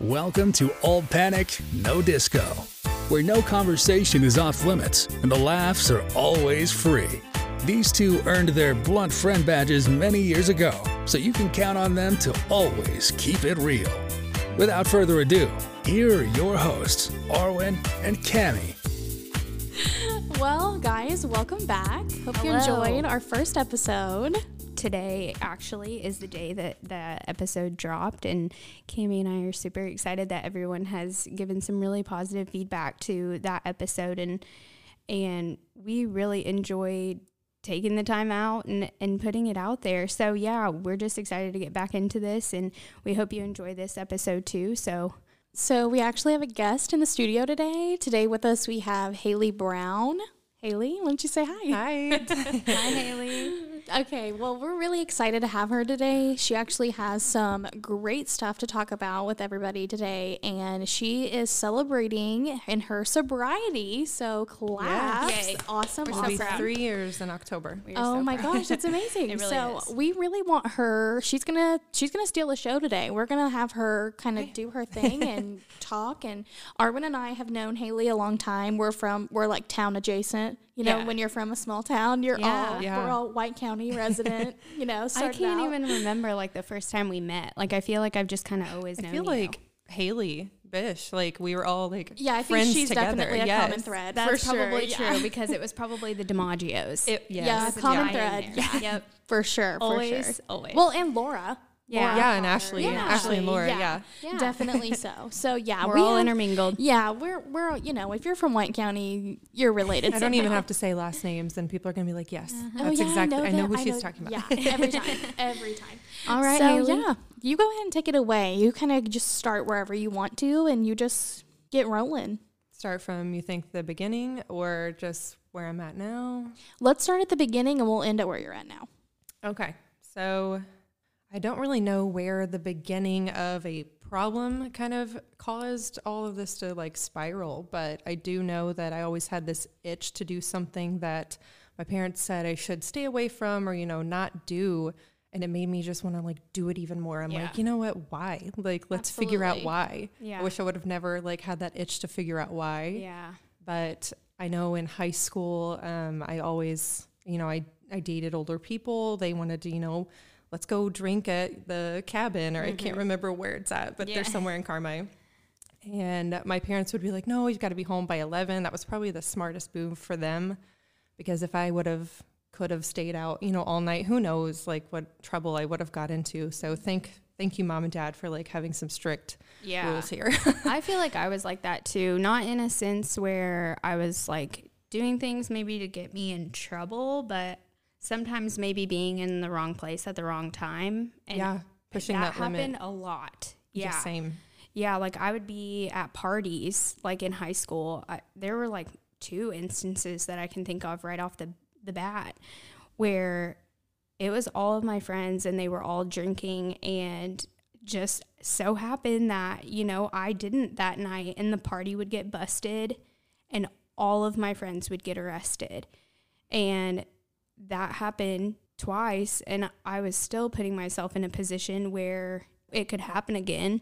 Welcome to All Panic, No Disco, where no conversation is off limits and the laughs are always free. These two earned their blunt friend badges many years ago, so you can count on them to always keep it real. Without further ado, here are your hosts, Arwen and Kami. Well, guys, welcome back. Hope you Hello. enjoyed our first episode. Today actually is the day that the episode dropped and Kami and I are super excited that everyone has given some really positive feedback to that episode and and we really enjoyed taking the time out and, and putting it out there. So yeah, we're just excited to get back into this and we hope you enjoy this episode too. So So, we actually have a guest in the studio today. Today with us, we have Haley Brown. Haley, why don't you say hi? Hi. hi Haley. Okay, well, we're really excited to have her today. She actually has some great stuff to talk about with everybody today, and she is celebrating in her sobriety. So, class. Yes. Awesome. It'll be awesome. three years in October. We are Oh so my proud. gosh, that's amazing. It really so is. we really want her. She's gonna she's gonna steal the show today. We're gonna have her kind of do her thing and talk. And Arwen and I have known Haley a long time. We're from we're like town adjacent. You know, Yeah. when you're from a small town, you're Yeah. all Yeah. we're all White County resident. You know, I can't out. even remember like the first time we met. Like I feel like I've just kind of always known. I known feel you. like Haley Bish, like we were all like Yeah, I think she's together. definitely a yes. common thread. That's for sure. probably yeah. true because it was probably the DiMaggios. It, yes. Yeah, There's a common thread. Yeah. Yep. for sure. For Always, sure. always. Well, and Laura. Yeah. Yeah, and Ashley, Yeah. Ashley and Laura, yeah. Yeah. Definitely so. So yeah, We're we all have- intermingled. Yeah, we're we're you know if you're from White County, you're related. I don't even have to say last names, and people are gonna be like, "Yes, uh-huh. Oh, that's yeah, exactly." I know, that. who she's talking about. Yeah, every time, every time. All right, so Haley. yeah, you go ahead and take it away. You kind of just start wherever you want to, and you just get rolling. Start from you think the beginning, or just where I'm at now. Let's start at the beginning, and we'll end at where you're at now. Okay, so I don't really know where the beginning of a problem kind of caused all of this to like spiral, but I do know that I always had this itch to do something that my parents said I should stay away from or, you know, not do. And it made me just want to like do it even more. I'm Yeah. like, you know what? Why? Like, let's figure out why. Yeah. I wish I would have never like had that itch to figure out why Yeah. but I know in high school, um, I always, you know, I, I dated older people. They wanted to, you know, let's go drink at the cabin, or I can't mm-hmm. remember where it's at, but Yeah. they're somewhere in Carmi. And my parents would be like, no, you've got to be home by 11. That was probably the smartest move for them because if I would have, could have stayed out, you know, all night, who knows like what trouble I would have got into. So thank, thank you, mom and dad, for like having some strict Yeah. rules here. I feel like I was like that too. Not in a sense where I was like doing things maybe to get me in trouble, but sometimes maybe being in the wrong place at the wrong time. And yeah. Pushing that, that, limit. happened a lot. Yeah, Yeah. Same. Yeah, like I would be at parties, like in high school. I, there were like two instances that I can think of right off the the bat, where it was all of my friends and they were all drinking, and just so happened that you know I didn't that night, and the party would get busted, and all of my friends would get arrested, and that happened twice, and I was still putting myself in a position where it could happen again.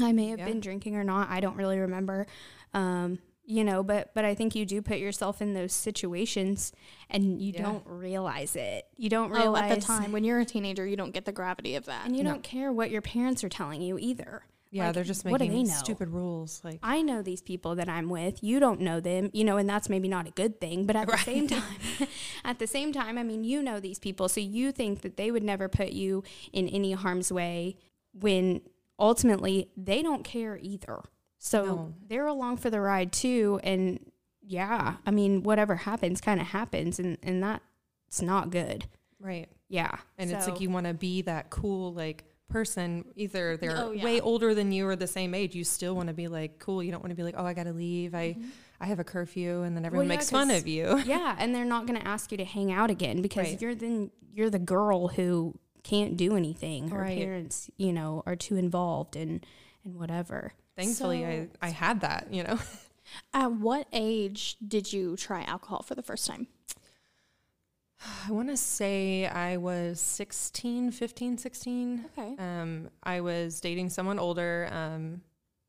I may have Yeah. been drinking or not. I don't really remember. Um, you know, but but I think you do put yourself in those situations and you Yeah. don't realize it. You don't Oh, realize at the time when you're a teenager, you don't get the gravity of that. and you No. don't care what your parents are telling you either. Yeah, Like, they're just making stupid rules. Like, I know these people that I'm with. You don't know them, you know, and that's maybe not a good thing. But at the same time, at the same time, I mean, you know these people, so you think that they would never put you in any harm's way when ultimately they don't care either. So No. they're along for the ride too. And yeah, I mean, whatever happens, kind of happens, and and that's not good. right. Yeah, And it's like you want to be that cool, like, person. Either they're Oh, yeah. way older than you or the same age. You still want to be like cool. You don't want to be like, oh, I got to leave. I, mm-hmm. I have a curfew. And then everyone yeah, makes fun of you. yeah, and they're not going to ask you to hang out again because Right. you're then you're the girl who can't do anything. Her Right. parents, you know, are too involved and and whatever. Thankfully, I, I had that, you know. At what age did you try alcohol for the first time? I want to say I was 16, 15, 16. Okay. Um, I was dating someone older. Um,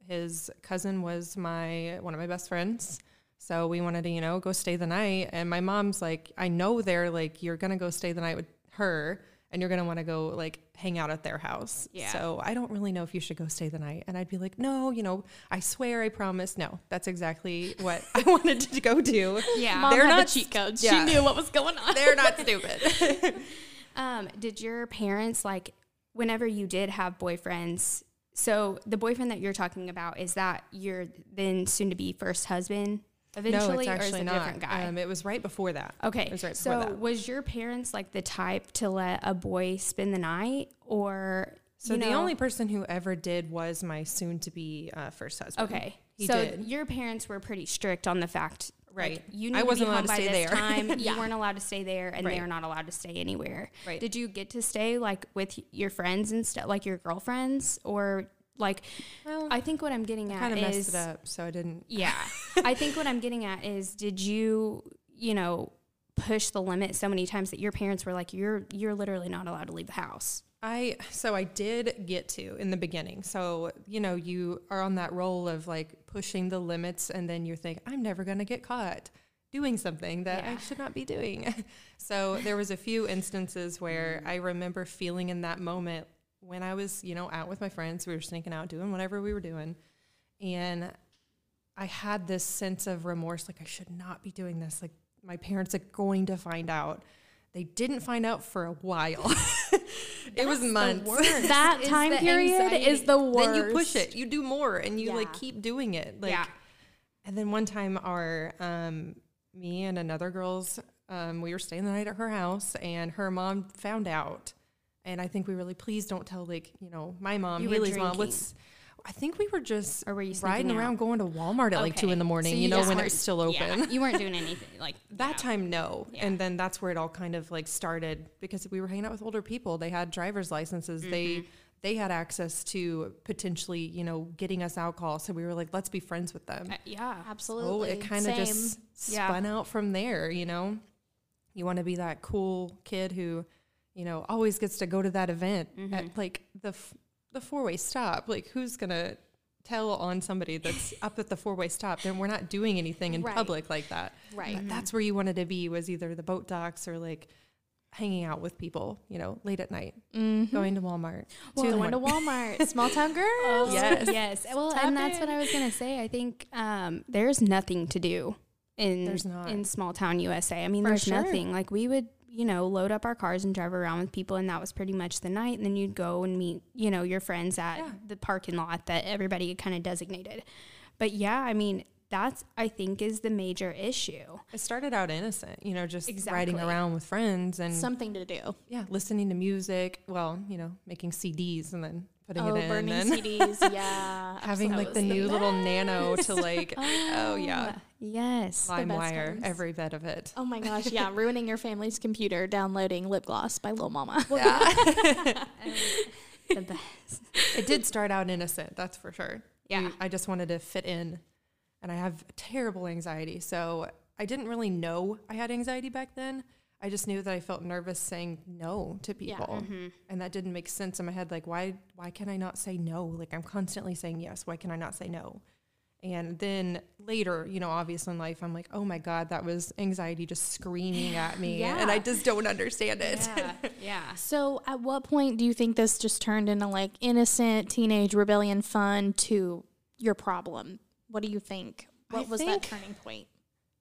his cousin was my one of my best friends. So we wanted to, you know, go stay the night. And my mom's like, I know they're like, you're gonna go stay the night with her and you're gonna want to go like hang out at their house. Yeah. So I don't really know if you should go stay the night. And I'd be like, no, you know, I swear, I promise. No, that's exactly what I wanted to go do. Yeah. Mom They're not the cheat codes. yeah. She knew what was going on. They're not stupid. Um, did your parents like whenever you did have boyfriends? So the boyfriend that you're talking about is that your then soon to be first husband eventually, no, it's or is actually not. different guy? Um, it was right before that. okay, it was right so that. was your parents like the type to let a boy spend the night, or So the know- only person who ever did was my soon-to-be uh, first husband. Okay. he so did. your parents were pretty strict on the fact, Right. Like, you I wasn't allowed to stay there. time. Yeah. You weren't allowed to stay there, and Right. they're not allowed to stay anywhere. Right. Did you get to stay like with your friends and stuff, like your girlfriends, or like? Well, I think what I'm getting at kind of messed it up, so I didn't. yeah. I think what I'm getting at is, did you, you know, push the limit so many times that your parents were like, you're you're literally not allowed to leave the house. I so I did get to in the beginning. So you know you are on that role of like pushing the limits, and then you think I'm never gonna get caught doing something that I should not be doing. so there was a few instances where mm-hmm. I remember feeling in that moment when I was you know out with my friends, we were sneaking out doing whatever we were doing, and I had this sense of remorse, like I should not be doing this. Like my parents are going to find out. They didn't find out for a while. it was months. That time period anxiety. is the worst. Then you push it. You do more, and you like keep doing it. Like, Yeah. and then one time, our um, me and another girl's, um, we were staying the night at her house, and her mom found out. And I think we really please don't tell like you know my mom, You Haley's mom. drinking. Let's. I think we were just Or were you riding sneaking around, out? going to Walmart at like two in the morning. So you know when it weren't- was still open. yeah, you weren't doing anything like That yeah. time, no. Yeah. And then that's where it all kind of like started because we were hanging out with older people. They had driver's licenses. Mm-hmm. They they had access to potentially, you know, getting us alcohol. So we were like, let's be friends with them. Uh, yeah. So Absolutely. it kind of just spun out from there, you know. You want to be that cool kid who, you know, always gets to go to that event Mm-hmm. at like the f- the four way stop. Like who's gonna tell on somebody that's up at the four way stop? Then we're not doing anything in Right. public like that. Right. But that's where you wanted to be was either the boat docks or like hanging out with people, you know, late at night, Mm-hmm. going to Walmart. Well, two in the going to. Walmart, small town girls. Yes. yes. Well, Tap and that's what. I was gonna say. I think um, there's nothing to do in There's not. in small town USA. I mean, For there's sure. nothing. Like we would, you know, load up our cars and drive around with people, and that was pretty much the night. And then you'd go and meet, you know, your friends at Yeah. the parking lot that everybody kind of designated. But yeah, I mean, that's I think is the major issue. It started out innocent, you know, just riding around with friends and Something to do. yeah, listening to music. Well, you know, making CDs and then putting oh, it in burning CDs. Yeah. having like the absolutely. new little nano to like, oh yeah, um, Yes. best LimeWire, every bit of it. Oh my gosh, yeah, ruining your family's computer downloading lip gloss by Lil Mama. Yeah. the best. It did start out innocent, that's for sure. Yeah. We- I just wanted to fit in, and I have terrible anxiety. So I didn't really know I had anxiety back then. I just knew that I felt nervous saying no to Yeah. people, mm-hmm. and that didn't make sense in my head. Like, why? Why can I not say no? Like, I'm constantly saying yes. Why can I not say no? And then later, you know, obviously in life, I'm like, oh my god, that was anxiety just screaming at me, and I just don't understand it. Yeah. yeah. So, at what point do you think this just turned into like innocent teenage rebellion fun to your problem? What do you think? I What was think- that turning point?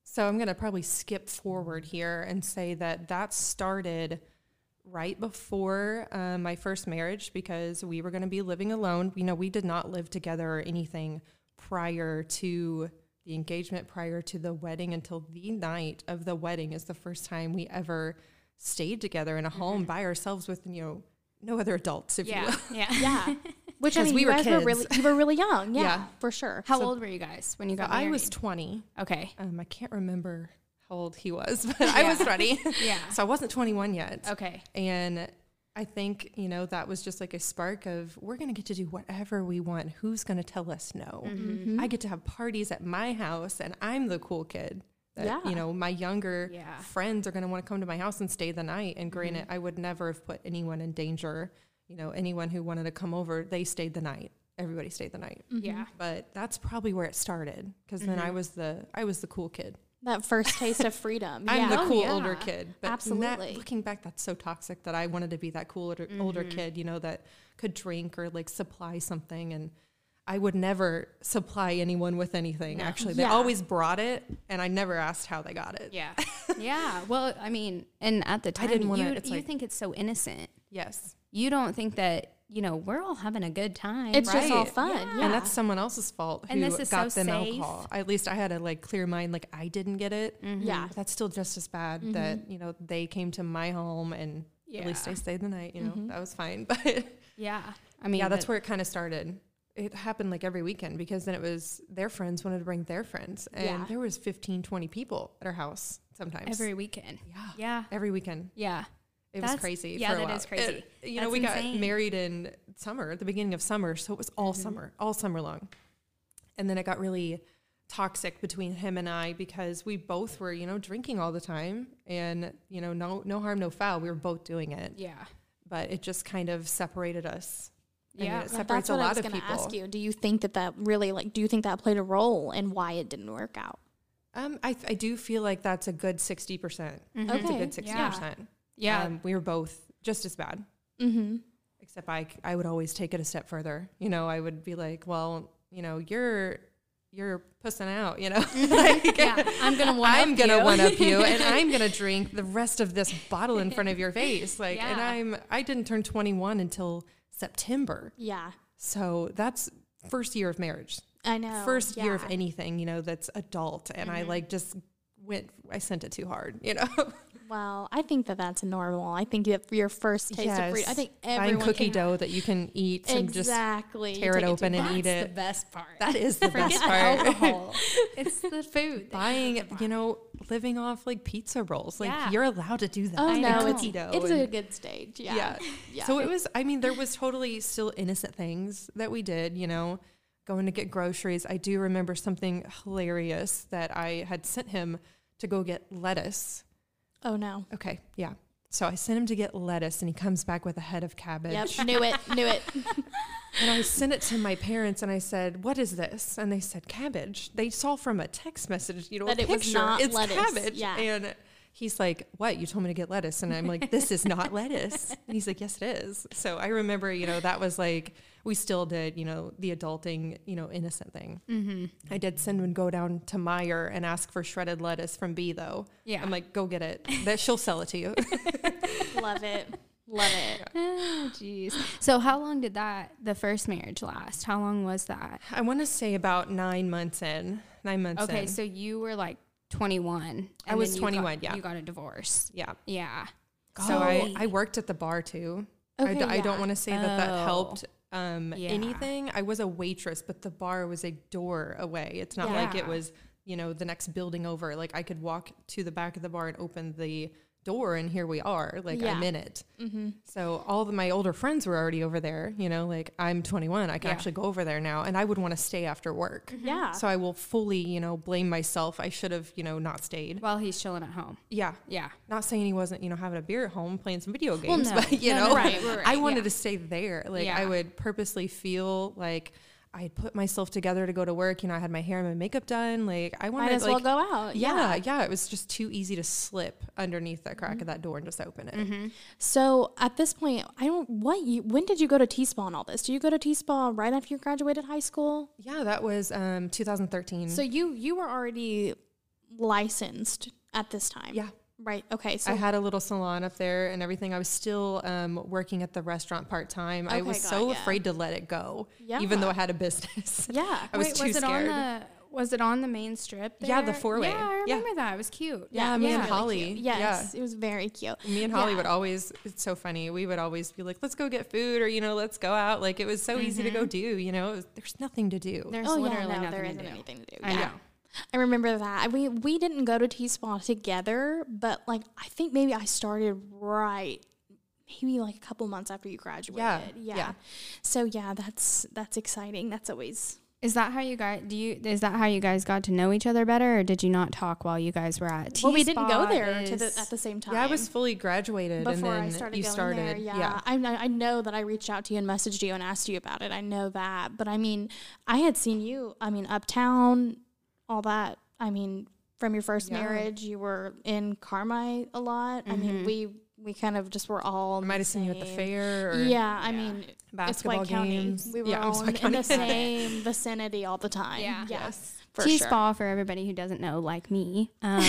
So I'm going to probably skip forward here and say that that started right before uh, my first marriage because we were going to be living alone. You know, we did not live together or anything prior to the engagement, prior to the wedding until the night of the wedding is the first time we ever stayed together in a home by ourselves with, you know, no other adults, if you Yeah. will. Yeah. Yeah. Which I mean, we you were guys were really you were really young. Yeah, Yeah. for sure. How So- old were you guys when you got I married? was 20. okay. Um, I can't remember how old he was, but I was 20. Yeah. so I wasn't 21 yet. Okay. And I think, you know, that was just like a spark of we're going to get to do whatever we want. Who's going to tell us no? Mm-hmm. I get to have parties at my house and I'm the cool kid. That, Yeah. You know, my younger Yeah. Mm-hmm. friends are going to want to come to my house and stay the night. And granted, I would never have put anyone in danger. You know, anyone who wanted to come over, they stayed the night. everybody stayed the night. Yeah. But that's probably where it started because then I was the I was the cool kid. That first taste of freedom. I'm yeah. the Oh, cool yeah. older kid. But that- Absolutely. looking back, that's so toxic that I wanted to be that cool older, older mm-hmm. kid, you know, that could drink or like supply something. And I would never supply anyone with anything. Actually, they Yeah. always brought it, and I never asked how they got it. Yeah. yeah. Well, I mean, and at the time, I didn't wanna- you, you like- think it's so innocent. Yes. You don't think that, you know, we're all having a good time. It's just all fun. Yeah. Yeah. And that's someone else's fault who And this is got so them safe. alcohol. At least I had a like clear mind, like I didn't get it. Mm-hmm. yeah. That's still just as bad mm-hmm. that you know they came to my home and at least I stayed the night. You know mm-hmm. that was fine. But yeah. I mean, yeah, that's where it kind of started. It happened like every weekend because then it was their friends wanted to bring their friends, and Yeah. there was 15, 20 people at our house sometimes every weekend. yeah Yeah. every weekend. Yeah. It That's- was crazy. yeah, for a that while. is crazy. It- you know, That's we got married in summer, at the beginning of summer, so it was all Mm-hmm. summer, all summer long. And then it got really toxic between him and I because we both were, you know, drinking all the time, and you know, no no harm, no foul. We were both doing it, Yeah. but it just kind of separated us. I mean, Yeah. it Yeah, separates that's a lot was of going to people. ask you. Do you think that that really like? Do you think that played a role in why it didn't work out? Um, I I do feel like that's a good sixty percent. Mhm. It's a good sixty yeah. percent. Yeah. um, we were both just as bad. Mm-hmm. except I, I would always take it a step further. You know, I would be like, well, you know, you're you're pussing out, you know. Like, yeah. I'm going to one up. I'm up gonna you. one up you, and I'm gonna drink the rest of this bottle in front of your face. Like, and I'm I didn't turn 21 until September, Yeah, so that's first year of marriage, I know. first year of anything, you know, that's adult, and I like just went, I sent it too hard, you know. Well, I think that that's normal. I think if your first taste of freedom, I think buying everyone cookie can dough that you can eat and just tear it You open too and far. eat That's it. the best part. That is the best Forget the part. alcohol. it's the food. buying, you know, living off like pizza rolls. Like Yeah. you're allowed to do that. Oh and no, cookie it's, dough. it's and- a good stage. Yeah, yeah. yeah. So it was. I mean, there was totally still innocent things that we did. You know, going to get groceries. I do remember something hilarious that I had sent him to go get lettuce. Oh no. Okay, yeah. So I sent him to get lettuce, and he comes back with a head of cabbage. Yep, knew it, knew it. And I sent it to my parents, and I said, "What is this?" And they said, "Cabbage." They saw from a text message, you know, That a it was picture. not it's lettuce. cabbage. Yeah. And he's like, "What? You told me to get lettuce?" And I'm like, "This is not lettuce." And he's like, "Yes, it is." So I remember, you know, that was like we still did, you know, the adulting, you know, innocent thing. Mm-hmm. I did send him go down to Meyer and ask for shredded lettuce from B though. Yeah. I'm like, "Go get it. That she'll sell it to you." Love it, love it. Oh, jeez. So how long did that the first marriage last? How long was that? I want to say about nine months in. Nine months Okay, in. so you were like 21. I was 21, got- yeah. You got a divorce. yeah. Yeah. So I, I worked at the bar too. I Okay, d- I, don't want to say that that Oh. helped um, Yeah. anything. I was a waitress, but the bar was a door away. It's not like it was, you know, the next building over. Like I could walk to the back of the bar and open the door, and here we are. Like I'm in it. Mm-hmm. So all of my older friends were already over there. You know, like I'm 21, I can Yeah. actually go over there now, and I would want to stay after work. Yeah. So I will fully, you know, blame myself. I should have, you know, not stayed. While he's chilling at home. Yeah, Yeah. not saying he wasn't, you know, having a beer at home playing some video Well, games, no. but you No, know, no, right, right, right. I wanted Yeah. to stay there. Like I would purposely feel like I had put myself together to go to work. You know, I had my hair and my makeup done. Like I wanted, Might as like, well go out. yeah, Yeah. yeah, It was just too easy to slip underneath that Mm-hmm. crack of that door and just open it. Mm. So at this point, I don't. What? You, when did you go to T Spa and all this? Do you go to T Spa right after you graduated high school? Yeah, that was um, 2013. So you you were already licensed at this time. yeah, Right. Okay. So I had a little salon up there and everything. I was still um, working at the restaurant part time. I was got so ya. afraid to let it go, Yeah. even though I had a business. yeah. I was Wait, too was it scared. on the was it on the main strip? Yeah, the four-way. Yeah, I Yeah. remember that. It was cute. Yeah, me and Holly. cute. Yes, it was very cute. Me and Holly Yeah. would always, it's so funny. We would always be like, let's go get food or, you know, let's go out. Like it was so easy to go do, you know, was, there's nothing to do. There's oh literally yeah, no, nothing there to isn't do. anything to do. I yeah. know. I remember that. We we didn't go to T Spa together, but like I think maybe I started right maybe like a couple months after you graduated. Yeah, yeah. So yeah, that's that's exciting. That's always Is that how you guys do you is that how you guys got to know each other better or did you not talk while you guys were at T Spa? well, we didn't go there to the, at the same time. Yeah, I was fully graduated before and then I started you going started. there. Yeah, I, know- I know that I reached out to you and messaged you and asked you about it. I know that, but I mean, I had seen you. I mean, uptown, all that. I mean, from your first Yeah. marriage, you were in Carmi a lot. I mean, mm-hmm. we we kind of just were all. I might have seen you at the fair. Or Yeah, I mean, basketball it's White games. County. We were Yeah, all White in the same vicinity all the time. Yeah. yes, for T sure. Spa for everybody who doesn't know, like me. Um,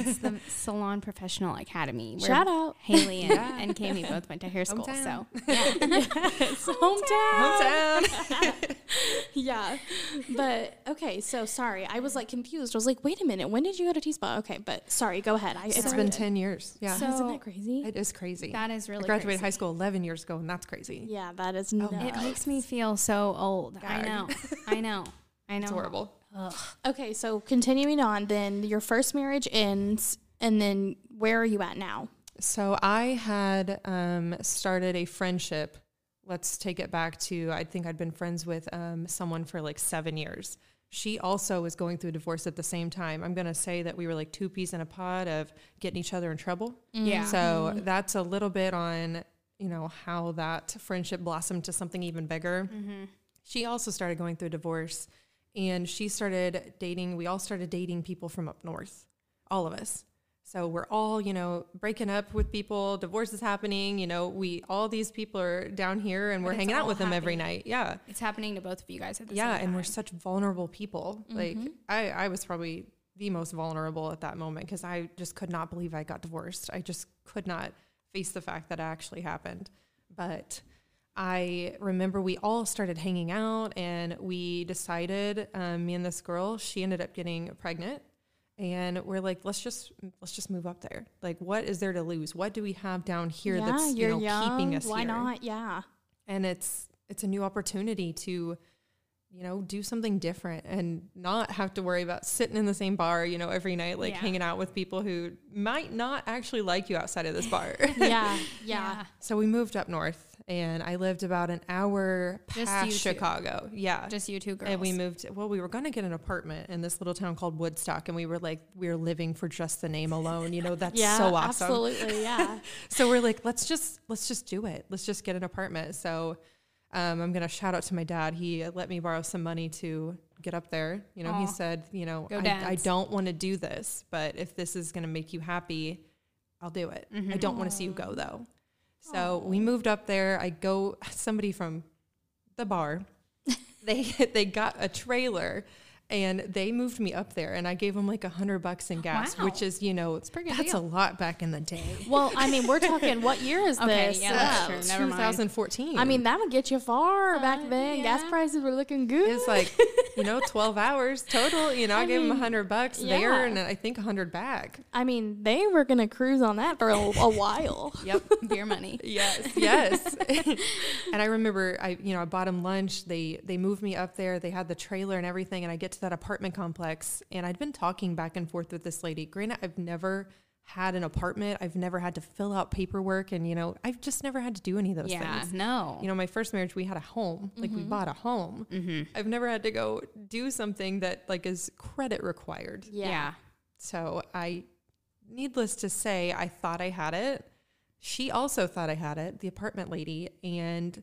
it's the Salon Professional Academy. where Shout out. Haley and, and Kami both went to hair school. Hometown. So yeah. Yes, hometown. Hometown. yeah. But okay, so sorry. I was like confused. I was like, wait a minute, when did you go to T Spa? Okay, but sorry, go ahead. I, it's been 10 years. Yeah. So- Isn't that crazy? it is crazy. that is really I graduated crazy. high school 11 years ago, and that's crazy. yeah, that is nuts. It makes me feel so old. I know. I know. I know. It's horrible. Okay, so continuing on, then your first marriage ends, and then where are you at now? So I had um, started a friendship. Let's take it back to I think I'd been friends with um, someone for like seven years. She also was going through a divorce at the same time. I'm going to say that we were like two peas in a pod of getting each other in trouble. Yeah. So that's a little bit on, you know, how that friendship blossomed to something even bigger. She also started going through divorce and she started dating, we all started dating people from up north, all of us. So we're all, you know, breaking up with people, divorce is happening, you know, we all these people are down here and we're hanging out with them every night. Yeah. It's happening to both of you guys at the Yeah, and we're such vulnerable people. Like mm-hmm. I, I was probably the most vulnerable at that moment because I just could not believe I got divorced. I just could not face the fact that it actually happened. But I remember we all started hanging out and we decided, um, me and this girl, she ended up getting pregnant. And we're like, let's just let's just move up there. Like, what is there to lose? What do we have down here yeah, that's you know young. keeping us Why here? not? Yeah. and it's it's a new opportunity to you know do something different and not have to worry about sitting in the same bar you know every night like Yeah. hanging out with people who might not actually like you outside of this bar Yeah. Yeah. so we moved up north and i lived about an hour Just past you two. chicago yeah Just you two girls. and we moved well we were going to get an apartment in this little town called woodstock and we were like we are living for just the name alone you know that's Yeah. so awesome Absolutely. Yeah. so we're like, let's just let's just do it. Let's just get an apartment. So um, I'm gonna shout out to my dad. He let me borrow some money to get up there. You know, he said, you know, I, I don't want to do this, but if this is gonna make you happy, I'll do it. I don't want to see you go though. So we moved up there. I go somebody from the bar. they they got a trailer. And they moved me up there, and I gave them like a hundred bucks in gas, Wow. which is, you know, it's pretty that's deal. a lot back in the day. Well, I mean, we're talking. What year is Okay, this? yeah, that's Uh, true. Never mind. 2014. I mean, that would get you far back Uh, then. Gas prices were looking good. it's like you know 12 hours total you know i, I gave them a hundred bucks yeah. there and i think a hundred back I mean, they were gonna cruise on that for a, a while. Yep. Beer money. yes yes and i remember i you know i bought them lunch they they moved me up there they had the trailer and everything and i get to that apartment complex and i'd been talking back and forth with this lady granted i've never had an apartment i've never had to fill out paperwork and you know i've just never had to do any of those yeah. things No. you know, my first marriage, we had a home, like Mm-hmm. we bought a home. I've never had to go do something that like is credit required. Yeah. yeah. So I, needless to say, I thought I had it. She also thought I had it, the apartment lady. And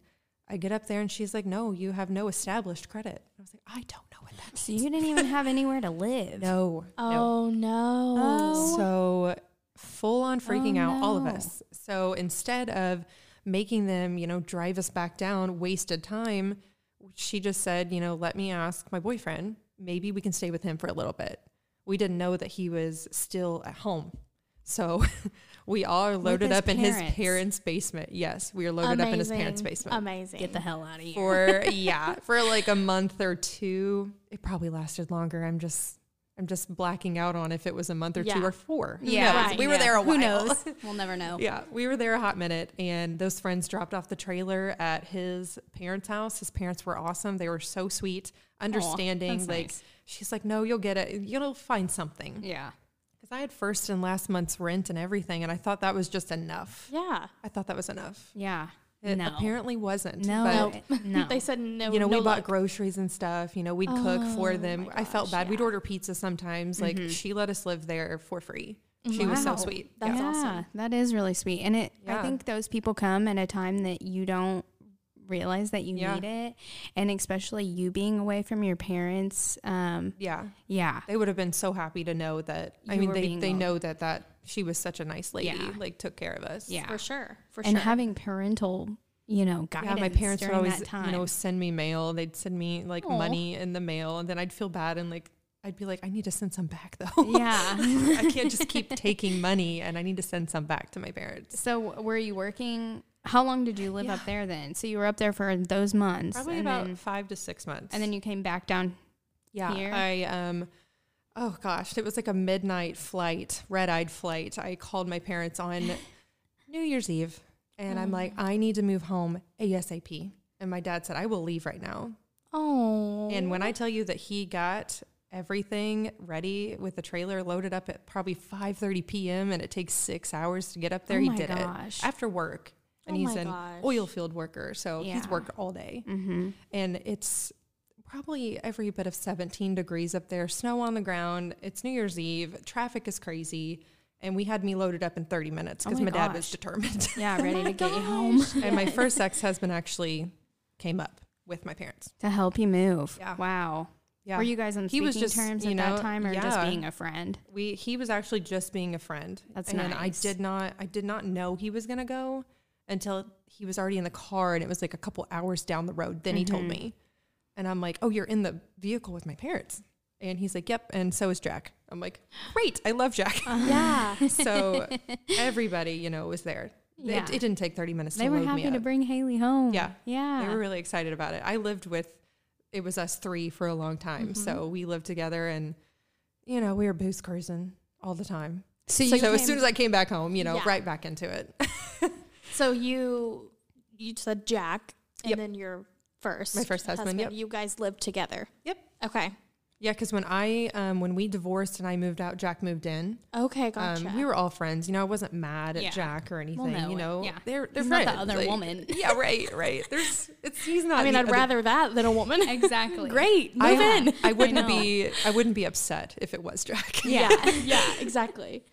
I get up there and she's like, no, you have no established credit. I was like, I don't know what that So you didn't even have anywhere to live. No. no. Oh no. Oh. So full on oh, freaking Oh, out, all of us. So instead of making them, you know, drive us back down, wasted time, she just said, you know, let me ask my boyfriend. Maybe we can stay with him for a little bit. We didn't know that he was still at home. So we all are loaded his up in his parents. parents' basement. Yes, we are loaded up in his parents' basement Amazing. Get the hell out of here. for yeah for like a month or two it probably lasted longer i'm just i'm just blacking out on if it was a month or Yeah. two or four Who yeah. knows? Right. we were Yeah. there a while Who knows? We'll never know. yeah we were there a hot minute and those friends dropped off the trailer at his parents house his parents were awesome they were so sweet understanding that's like nice. she's like no you'll get it you'll find something Yeah. I had first and last month's rent and everything and i thought that was just enough yeah. i thought that was enough Yeah. It No. apparently wasn't. No, but, no. they said no. you know, no we bought groceries and stuff. You know, we'd cook for Oh them. my I felt gosh, bad. We'd order pizza sometimes. Like Mhm. she let us live there for free. She was so sweet. That's yeah, awesome. That is really sweet. And it I think those people come at a time that you don't realize that you Yeah. need it. And especially you being away from your parents. Um, Yeah. yeah. They would have been so happy to know that. I mean, they, they loved. know that that she was such a nice lady. Yeah. Like took care of us. Yeah. for sure. For and sure. And having parental, you know, Yeah, guidance my parents would always, that time. you know, send me mail. They'd send me like Aw. money in the mail, and then I'd feel bad and like I'd be like, I need to send some back though. yeah. I can't just keep taking money, and I need to send some back to my parents. so were you working? How long did you live up there then? So you were up there for those months. Probably about then, five to six months. and then you came back down. yeah, here? I um, oh gosh, it was like a midnight flight, red eyed flight. I called my parents on New Year's Eve, and I'm like, I need to move home asap. And my dad said, I will leave right now. oh. And when I tell you that he got everything ready with the trailer loaded up at probably 5:30 p.m. and it takes 6 hours to get up there, Oh he did gosh. it after work. And Oh he's an gosh. oil field worker, so he's worked all day. Mm-hmm. And it's probably every bit of 17 degrees up there, snow on the ground. It's New Year's Eve, traffic is crazy, and we had me loaded up in 30 minutes Oh because my my, dad was determined. Yeah, ready to get you home and my first ex-husband actually came up with my parents. to help you move. Yeah. Wow. Yeah. Were you guys on He speaking was just, terms you at know, that time, or just being a friend? we he was actually just being a friend That's and nice. i did not i did not know he was gonna go until he was already in the car and it was like a couple hours down the road then he told me and i'm like oh you're in the vehicle with my parents and he's like yep and so is jack i'm like great i love jack yeah. so everybody you know was there Yeah. it, it didn't take 30 minutes They to were load happy me to up. bring Haley home. Yeah. Yeah. they were really excited about it i lived with it was us three for a long time Mm-hmm. so we lived together and you know we were booze cruising all the time so so, you as came- soon as I came back home, you know, Yeah. right back into it. So you you said Jack, and Yep. then your first My first husband, yep. You guys lived together. Yep. Okay. Yeah, because when I um, when we divorced and I moved out, Jack moved in. Okay. Gotcha. Um, we were all friends. You know, I wasn't mad at Yeah. Jack or anything. no, you know, yeah. they're they're He's not the other like- woman. Yeah, right, right. There's it's he's not. I mean, I'd other- rather that than a woman. exactly. Great. Move I, in. I wouldn't know. be I wouldn't be upset if it was Jack. Yeah. yeah. Exactly.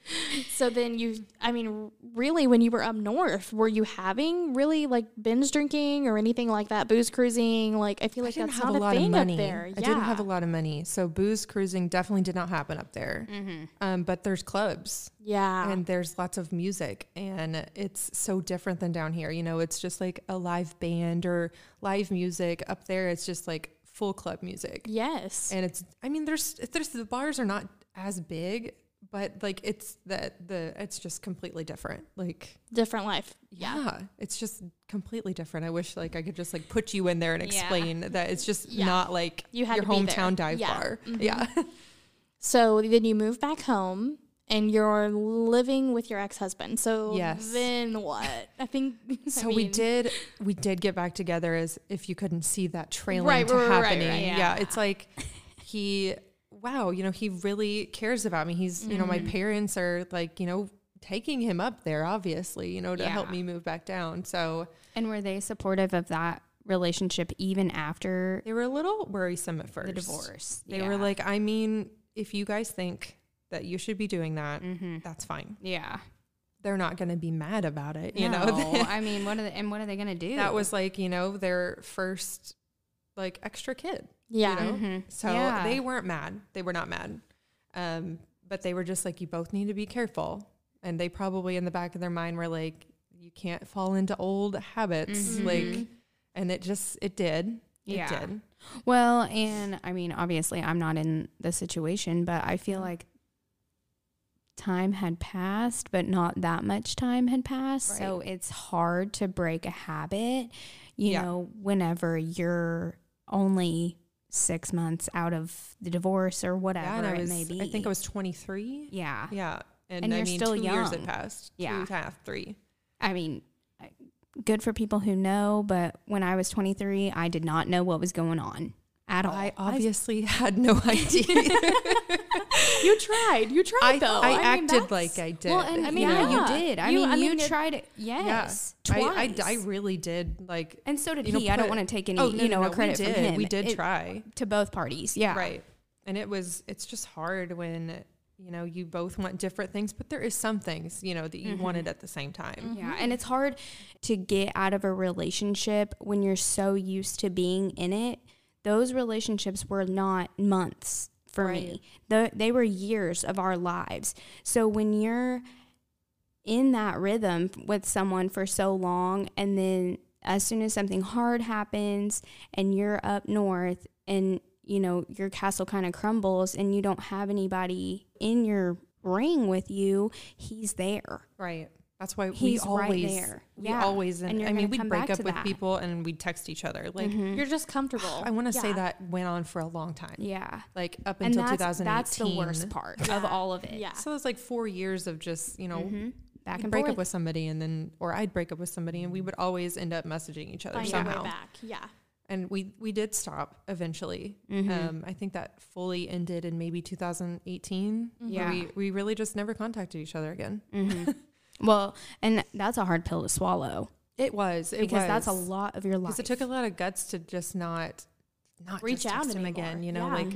So then you, I mean, really, when you were up north, were you having really like binge drinking or anything like that? Booze cruising? Like, I feel I like didn't that's not a lot thing of money. up there. I didn't have a lot of money, so booze cruising definitely did not happen up there. Mm-hmm. Um, but there's clubs. Yeah. and there's lots of music and it's so different than down here you know it's just like a live band or live music up there it's just like full club music yes. and it's i mean there's there's the bars are not as big but like it's that the it's just completely different like Different life. yeah. it's just completely different i wish like i could just like put you in there and Yeah. explain that it's just Yeah. not like You had your to be there. hometown dive Yeah. bar Mhm. yeah So then you move back home and you're living with your ex husband. So Yes. then what? I think. I So we did we did get back together as if you couldn't see that trailing Right, to right, right, right, happening. yeah. Yeah, it's like he wow, you know, he really cares about me. He's you know, my Mm-hmm. parents are like, you know, taking him up there obviously, you know, to help me move back down. So And were they supportive of that relationship even after they were a little worrisome at first. the divorce? They were like, I mean, if you guys think that you should be doing that, mm-hmm. that's fine. yeah. They're not going to be mad about it, you know. I mean, what are they, and what are they gonna do? that was like, you know, their first like extra kid. Yeah. you know? Mhm. So Yeah. they weren't mad. They were not mad. Um, but they were just like, you both need to be careful. And they probably in the back of their mind were like, you can't fall into old habits. Mhm. Like, and it just, it did. It Yeah. did. Well, and I mean, obviously, I'm not in the situation, but I feel like time had passed, but not that much time had passed. So it's hard to break a habit, you Yeah. know, whenever you're only six months out of the divorce or whatever yeah. And I it was, may be. I think I was 23. Yeah. Yeah. And, And I you're mean, still two years had young. passed. Yeah. Two and a half, three. I mean, good for people who know, but when I was 23, I did not know what was going on at all. I obviously had no idea. You tried. You tried I, though. I, mean, acted that's- like I did. well, and I mean, yeah, yeah. you did. I You- mean, I you it- tried it. Yes, I, twice. I, I really did like. and so did you know, he. I don't want to take any, oh, no, you know, no, a credit we from did. him. We did It- try. to both parties. Yeah, Right. And it was, it's just hard when, you know, you both want different things, but there is some things, you know, that you mm-hmm. wanted at the same time. Mm-hmm. Yeah, and mm-hmm. it's hard to get out of a relationship when you're so used to being in it. Those relationships were not months for me. The, they were years of our lives. So when you're in that rhythm with someone for so long and then as soon as something hard happens and you're up north and you know your castle kind of crumbles and you don't have anybody in your ring with you, he's there. Right. That's why He's we right always, there. we Yeah. always, And and I mean, we'd break up with that. people and we'd text each other. Like, You're just comfortable. I want to say that went on for a long time. Yeah. Like up And until that's, 2018. that's the worst part of all of it. Yeah. So it was like four years of just, you know, Back you'd and break forth. up with somebody and then, or I'd break up with somebody and we would always end up messaging each other Find somehow. back. Yeah. And we, we did stop eventually. Mm-hmm. Um, I think that fully ended in maybe 2018. where Yeah. We, we really just never contacted each other again. Well, and that's a hard pill to swallow It was. It because was. that's a lot of your life. Because it took a lot of guts to just not, not Reach out to him anymore. again. You know, Yeah. like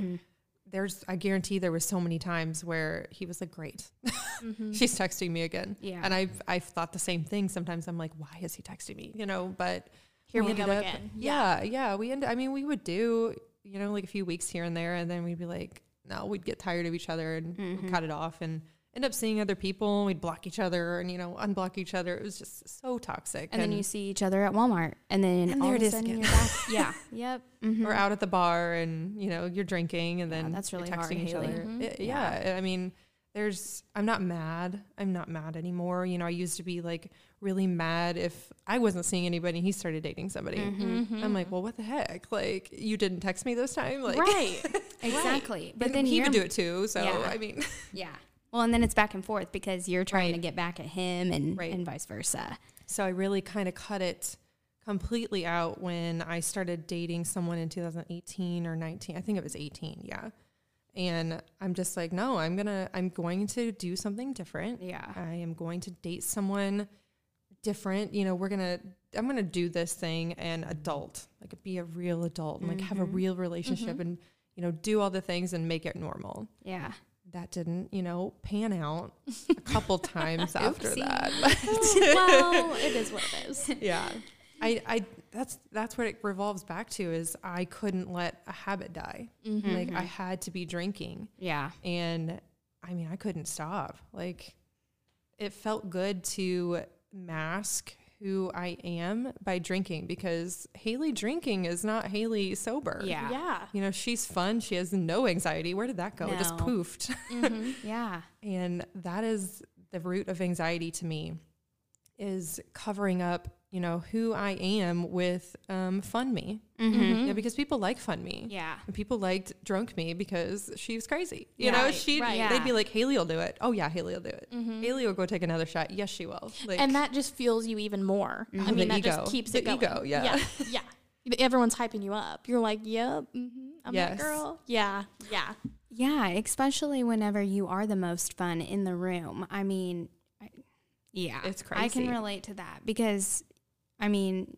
there's, I guarantee there was so many times where he was like, "Great, she's texting me again." Yeah. and I've I've thought the same thing. Sometimes I'm like, "Why is he texting me?" You know, but Here we ended go again. Yeah, yeah. We end. I mean, we would do you know like a few weeks here and there, and then we'd be like, no, we'd get tired of each other and Mm-hmm. cut it off and end up seeing other people. and We'd block each other and you know unblock each other. It was just so toxic. and then you see each other at Walmart, and then And all there of a sudden you're back. yeah. Yep. Mhm. we're out at the bar and you know you're drinking and Yeah, then that's you're really hard, texting each Haley. other. Mhm. It- yeah. I mean, there's. I'm not mad. I'm not mad anymore. You know, I used to be like really mad if I wasn't seeing anybody and he started dating somebody. Mm-hmm. I'm like, well, what the heck? Like, you didn't text me this time. Like, right. Exactly. But then he would do it too. So Yeah. I mean, Yeah. Well, and then it's back and forth because you're trying to get back at him and Right. and vice versa. so I really kind of cut it completely out when I started dating someone in 2018 or 19. I think it was 18. Yeah. And I'm just like, no, I'm gonna, I'm going to do something different. Yeah. I am going to date someone different. You know, we're gonna, I'm gonna do this thing and adult, like be a real adult and like have a mm-hmm. real relationship mm-hmm. and you know do all the things and make it normal. Yeah. That didn't, you know, pan out a couple times after Oopsie. that. well, it is what it is. yeah. I, I that's that's what it revolves back to is I couldn't let a habit die. Mm-hmm. Like I mm-hmm. had to be drinking Yeah. and I mean I couldn't stop. Like it felt good to mask who I am by drinking because Haley drinking is not Haley sober. Yeah. Yeah. You know, she's fun. She has no anxiety. Where did that go? It just No. poofed. Mm-hmm. Yeah. and that is the root of anxiety to me is covering up, you know, who I am with um, fun me. Mm-hmm. Yeah, because people like fun me. Yeah. And people liked drunk me because she was crazy. You Yeah. know, Right, she right. Yeah. they'd be like, Haley will do it. Oh yeah, Haley will do it. Haley will go take another shot. Yes, she will. Like, and that just fuels you even more. I The mean, that ego. just keeps The it going. ego, yeah. yeah, yeah. Everyone's hyping you up. You're like, yep, hmm I'm Yes. that girl. Yeah, yeah. Yeah, especially whenever you are the most fun in the room. I mean, I, yeah, It's crazy. I can relate to that because, I mean,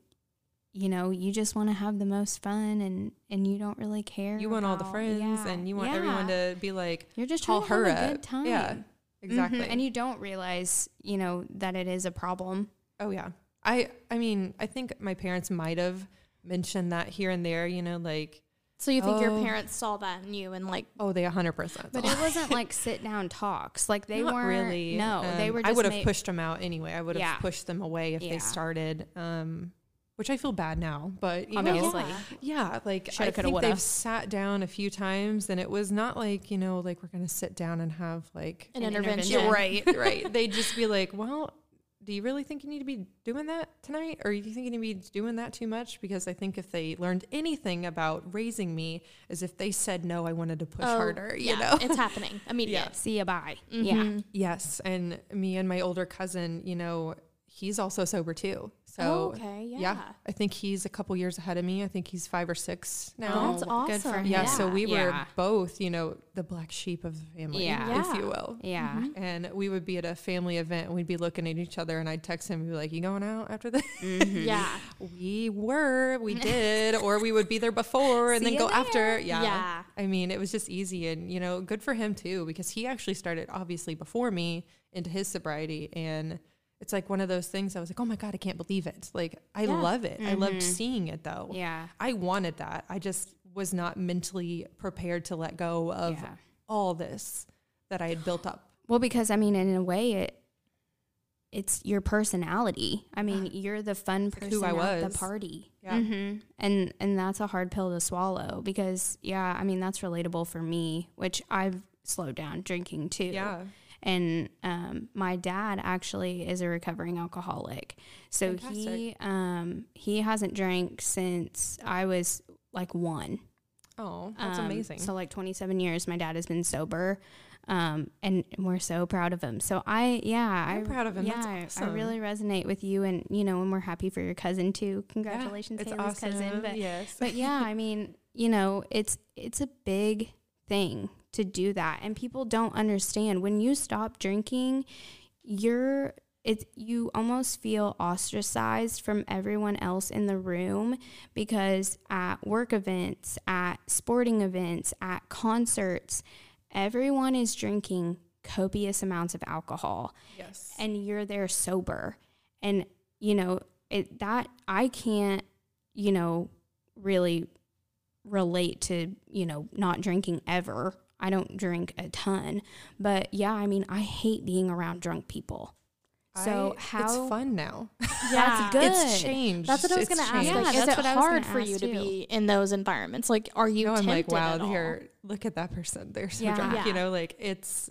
you know, you just want to have the most fun and and you don't really care. you want all the friends yeah, and you want yeah. everyone to be like You're just call trying to her have a good time. Yeah. Mhm, Exactly. And you don't realize, you know, that it is a problem. Oh yeah. I I mean, I think my parents might have mentioned that here and there, you know, like So you think your Oh. parents saw that in you and like, oh, they 100%. But it wasn't like sit down talks. Like they Not weren't really. No, they Um, were. Just I would have ma- pushed them out anyway. I would have Yeah. pushed them away if Yeah. they started. Um, which I feel bad now, but you Obviously. know, yeah, like Shoulda, I coulda, think woulda. they've sat down a few times, and it was not like you know, like we're gonna sit down and have like an, An intervention. intervention. right, right. They'd just be like, well. Do you really think you need to be doing that tonight? Or you think you need to be doing that too much? Because I think if they learned anything about raising me, is if they said no, I wanted to push Oh, harder. You yeah, know, it's happening immediate. See you bye. Mm-hmm. Yeah. Yes, and me and my older cousin, you know, he's also sober too. So Oh, okay, yeah. yeah. I think he's a couple years ahead of me. I think he's five or six now. That's Oh, good for awesome. him. yeah, so we were Yeah. both, you know, the black sheep of the family, Yeah. if you will. Yeah. Mm-hmm. And we would be at a family event and we'd be looking at each other and I'd text him and be like, You going out after this? Mm-hmm. Yeah. we were, we did, or we would be there before and then go there. after. Yeah. Yeah. I mean, it was just easy and, you know, good for him too, because he actually started obviously before me into his sobriety. And it's like one of those things I was like, Oh my God, I can't believe it. Like, I Yeah. love it. I loved seeing it though. Yeah. I wanted that. I just was not mentally prepared to let go of Yeah. all this that I had built up. Well, because I mean, in a way, it it's your personality. I mean, you're the fun person who I at was. the party. Yeah. hmm And and that's a hard pill to swallow because yeah, I mean that's relatable for me, which I've slowed down drinking too. Yeah. And um, my dad actually is a recovering alcoholic, so he um, he hasn't drank since I was like one. Oh, that's Um, amazing. So like 27 years, my dad has been sober, um, and we're so proud of him. So I, yeah, I'm I proud of him. Yeah, That's I- really resonate with you, and you know, and we're happy for your cousin too. Congratulations, it's Taylor's cousin. But yes. but yeah, I mean, you know, it's it's a big thing to do that, and people don't understand. When you stop drinking, you're it's you almost feel ostracized from everyone else in the room because at work events, at sporting events, at concerts, everyone is drinking copious amounts of alcohol. Yes. and you're there sober. And you know it that i can't you know really relate to you know not drinking ever i don't drink a ton but yeah i mean i hate being around drunk people so I- how it's fun now. Yeah. that's good It's changed. That's what I was going to ask. changed. Like, Yeah, is it what I was hard for you to too. be in those environments? Like, are you no, I'm like, wow, at all? here, look at that person. They're so Yeah. drunk. Yeah. You know, like it's,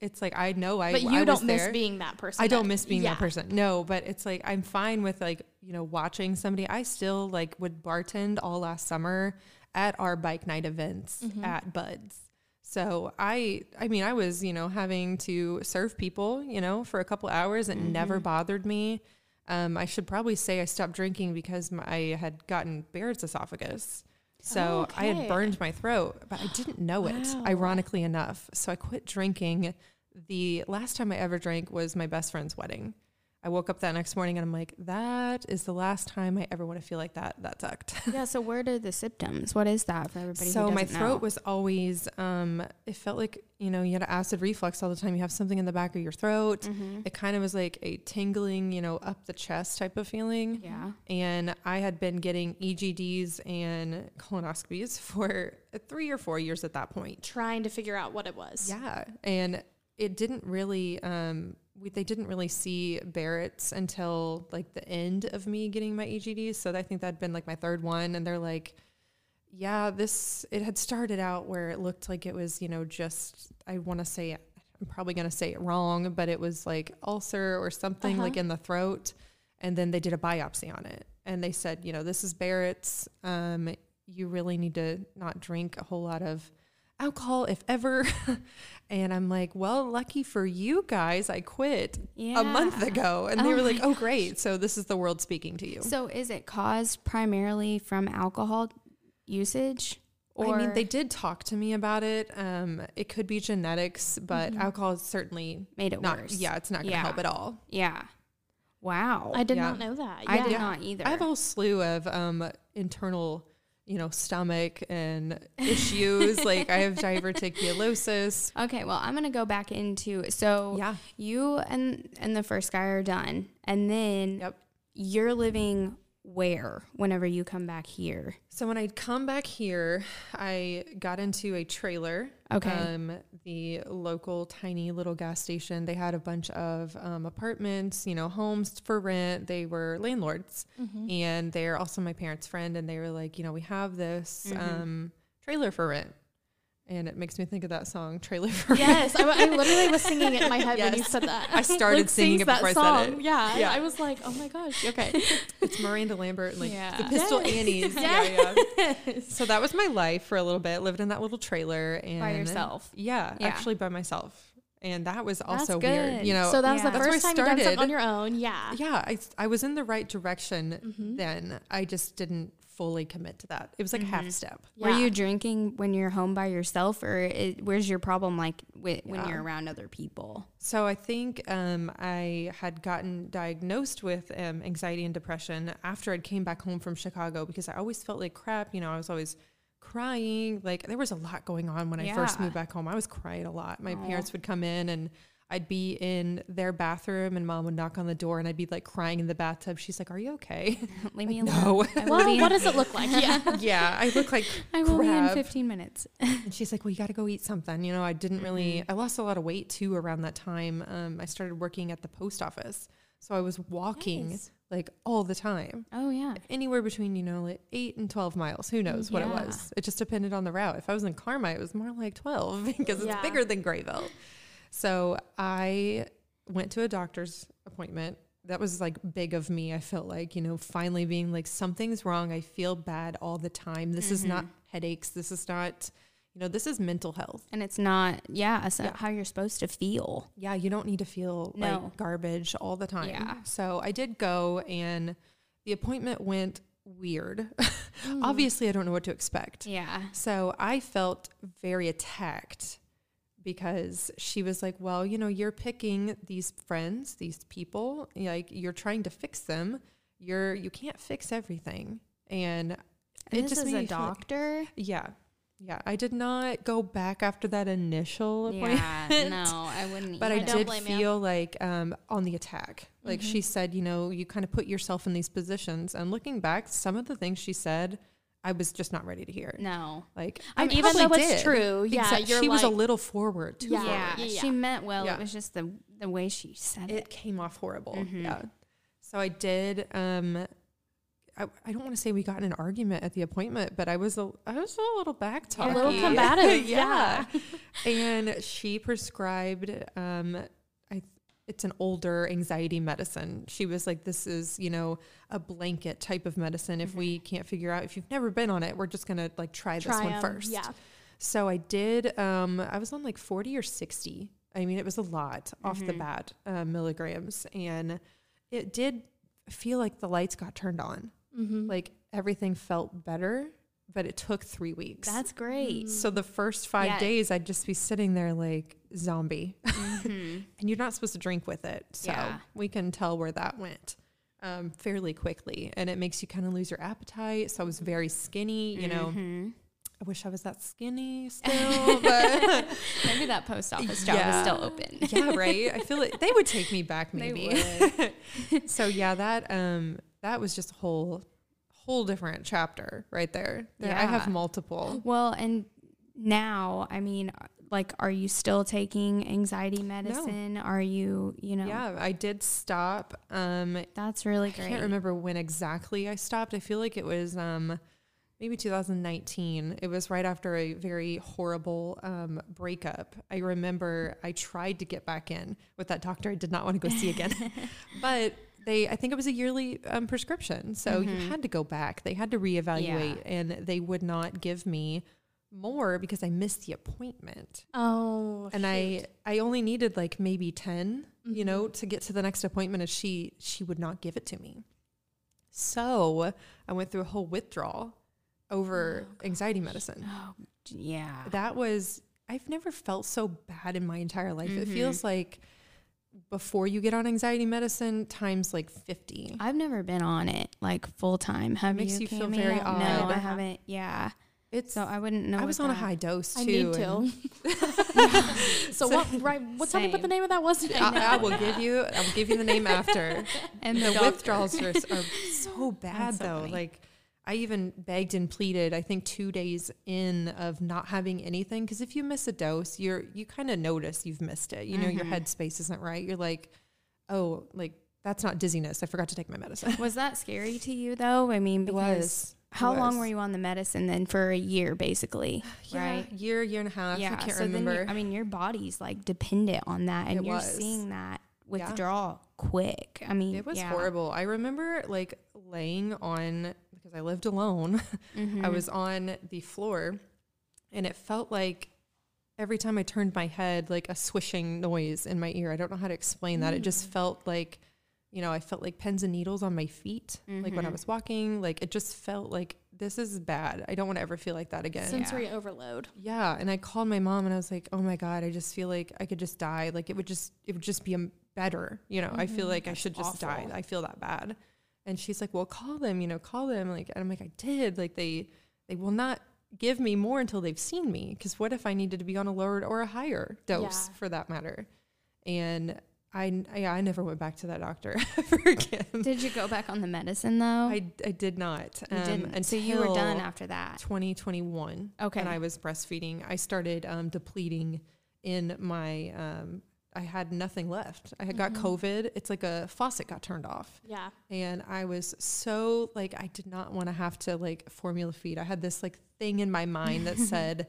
it's like I know I. But you I don't was miss there. being that person. I don't miss being yeah. that person. No, but it's like I'm fine with like you know watching somebody. I still like would bartend all last summer at our bike night events Mm-hmm. at Buds. So I I mean I was you know having to serve people you know for a couple hours. It Mm-hmm. never bothered me. Um, I should probably say I stopped drinking because my, I had gotten Barrett's esophagus. So Oh, I had burned my throat, but I didn't know it, Wow. ironically enough. So I quit drinking. The last time I ever drank was my best friend's wedding. I woke up that next morning and I'm like, that is the last time I ever want to feel like that. That sucked. yeah so where are the symptoms what is that for everybody so my throat know? was always, um, it felt like, you know, you had acid reflux all the time. You have something in the back of your throat. Mhm. It kind of was like a tingling, you know, up the chest type of feeling. yeah And I had been getting EGDs and colonoscopies for three or four years at that point. Trying to figure out what it was. Yeah, and it didn't really. Um, we, they didn't really see Barrett's until like the end of me getting my EGDs. So I think that'd been like my third one, and they're like, "Yeah, this." It had started out where it looked like it was, you know, just I want to say I'm probably gonna say it wrong, but it was like ulcer or something Uh-huh. like in the throat, and then they did a biopsy on it, and they said, you know, this is Barrett's. Um, you really need to not drink a whole lot of alcohol if ever and i'm like well lucky for you guys i quit a month ago and Oh they were like oh great so this is the world speaking to you So is it caused primarily from alcohol usage? Or i mean they did talk to me about it um, it could be genetics but alcohol is certainly made it not worse. yeah it's not gonna Yeah. help at all Yeah. Wow. I did Yeah. not know that. I did Yeah. not either. i have a whole slew of um, internal you know stomach and issues like i have diverticulosis okay, well, I'm gonna go back into so yeah you and and the first guy are done, and then Yep. you're living where whenever you come back here. So when I'd come back here, I got into a trailer. Okay. Um, the local tiny little gas station. They had a bunch of um, apartments, you know, homes for rent. They were landlords, Mm-hmm. and they're also my parents' friend. And they were like, you know, we have this Mhm. um, trailer for rent, and it makes me think of that song, "Trailer for Yes, I, I literally was singing it in my head when you said that. I started Like, singing it that before I said song. it. Yeah, Yeah. I was like, oh my gosh. Okay. It's Miranda Lambert and like Yeah. the Pistol Yes. Annies. Yeah, yeah. So that was my life for a little bit. Lived in that little trailer and By yourself? Yeah, Yeah. actually by myself. and that was also weird. You know, so that was the first time you done on your own. Yeah. yeah, I, I was in the right direction Mhm. then. I just didn't fully commit to that. It was like half Mhm. step. Were you drinking when you're home by yourself, or it, where's your problem like wi- when Yeah. you're around other people? So I think um, I had gotten diagnosed with um, anxiety and depression after I'd came back home from Chicago because I always felt like crap. You know, I was always crying. Like there was a lot going on when I first moved back home. I was crying a lot. My Aw. parents would come in and I'd be in their bathroom and mom would knock on the door and I'd be like crying in the bathtub. She's like, "Are you okay?" Leave me Like, alone. no. Well, in- what does it look like? Yeah. yeah, I look like I will be in 15 minutes. And she's like, "Well, you got to go eat something." You know, I didn't really. Mm-hmm. I lost a lot of weight too around that time. Um, I started working at the post office, so I was walking Nice. like all the time, Oh yeah. anywhere between you know like eight and twelve miles. Who knows what it was? It just depended on the route. If I was in Carmi, it was more like twelve because it's Yeah. bigger than Grayville. So I went to a doctor's appointment. That was like big of me. I felt like, you know, finally being like, something's wrong. I feel bad all the time. This is not Mm-hmm. headaches. This is not, you know, this is mental health. And it's not, yeah, Yeah. how you're supposed to feel. Yeah, you don't need to feel No. like garbage all the time. Yeah. So I did go and the appointment went weird. Mm. Obviously, I don't know what to expect. Yeah. So I felt very attacked because she was like, "Well, you know, you're picking these friends, these people, like you're trying to fix them. You're you can't fix everything." And And it this just is a feel like- doctor. yeah. Yeah, I did not go back after that initial appointment. Yeah, no, I wouldn't. But I, I did blame you. feel like um, on the attack. Like Mm-hmm. she said, you know, you kind of put yourself in these positions. And looking back, some of the things she said, I was just not ready to hear. It. No. Like, I I mean, even probably though it's did. true, yeah, Exact- you're she was a little forward, too Yeah. forward. Yeah, yeah, she meant well. Yeah. It was just the the way she said It it. came off horrible. Mhm. Yeah. So I did. Um, I, I don't want to say we got in an argument at the appointment, but I was a I was a little back A little combative. yeah. and she prescribed um I it's an older anxiety medicine. She was like this is, you know, a blanket type of medicine if we can't figure out if you've never been on it, we're just going to like try this Try one 'em, first. Yeah. So I did um I was on like 40 or 60. I mean, it was a lot off the Mhm. bat, uh, milligrams and it did feel like the lights got turned on. Mm-hmm. Like everything felt better, but it took 3 weeks. That's great. So the first five Yeah. days, I'd just be sitting there like zombie, Mhm. and you're not supposed to drink with it. So Yeah. we can tell where that went um, fairly quickly, and it makes you kind of lose your appetite. So I was very skinny. You know, Mhm. I wish I was that skinny still, but maybe that post office job is still open. yeah, right. I feel like they would take me back maybe. so yeah, that um that was just a whole whole different chapter right there. There- I have multiple. Well, and now, I mean, like, are you still taking anxiety medicine? Are you, you know, Yeah, I did stop. Um that's really great. I can't remember when exactly I stopped. I feel like it was um, maybe 2019. It was right after a very horrible um, breakup. I remember I tried to get back in with that doctor I did not want to go see again. but they, I think it was a yearly um, prescription. So you Mhm. had to go back. They had to reevaluate Yeah. and they would not give me more because I missed the appointment Oh, and I I only needed like maybe 10, you Mhm. know, to get to the next appointment and she she would not give it to me. So, I went through a whole withdrawal over anxiety medicine. Oh, yeah. That was I've never felt so bad in my entire life. It Mhm. feels like before you get on anxiety medicine times like 50. I've never been on it like full time. Have makes you? you feel very No. I haven't. Yeah. It's So I wouldn't know. I was on a high dose too. I need to. so what? Right? What? Tell me what the name of that was. I, I will give you I will give you the name after. And the doctor. withdrawals are, so bad That's though. funny. Like I even begged and pleaded. I think two days in of not having anything because if you miss a dose, you're you kind of notice you've missed it. You know your Mhm. headspace isn't right. You're like, oh, like that's not dizziness. I forgot to take my medicine. Was that scary to you though? I mean, because was. how long were you on the medicine then? For a year, basically, Yeah, right? year, year and a half. I can't so then remember. you, I mean, your body's like dependent on that, and It you're was. seeing that Yeah. withdrawal quick. I mean, it was yeah. horrible. I remember like laying on because I lived alone. I Mhm. was on the floor and it felt like every time I turned my head, like a swishing noise in my ear. I don't know how to explain that. It just felt like, you know, I felt like pins and needles on my feet, like when I was walking. Like it just felt like this is bad. I don't want to ever feel like that again. Sensory overload. Yeah, and I called my mom and I was like, "Oh my god, I just feel like I could just die. Like it would just it would just be um, better, you know. I feel like I should just die. I feel that bad." And she's like, "Well, call them, you know, call them." Like and I'm like, "I did. Like they they will not give me more until they've seen me because what if I needed to be on a lower or a higher dose Yeah. for that matter?" And I yeah, I never went back to that doctor ever again. Did you go back on the medicine though? I, I did not. you um, didn't. So you were done after that. 2021 Okay. and i was breastfeeding i started um, depleting in my um, i had nothing left. I had got Mm-hmm. covid. It's like a faucet got turned off. Yeah. and i was so like i did not want to have to like formula feed. I had this like thing in my mind that said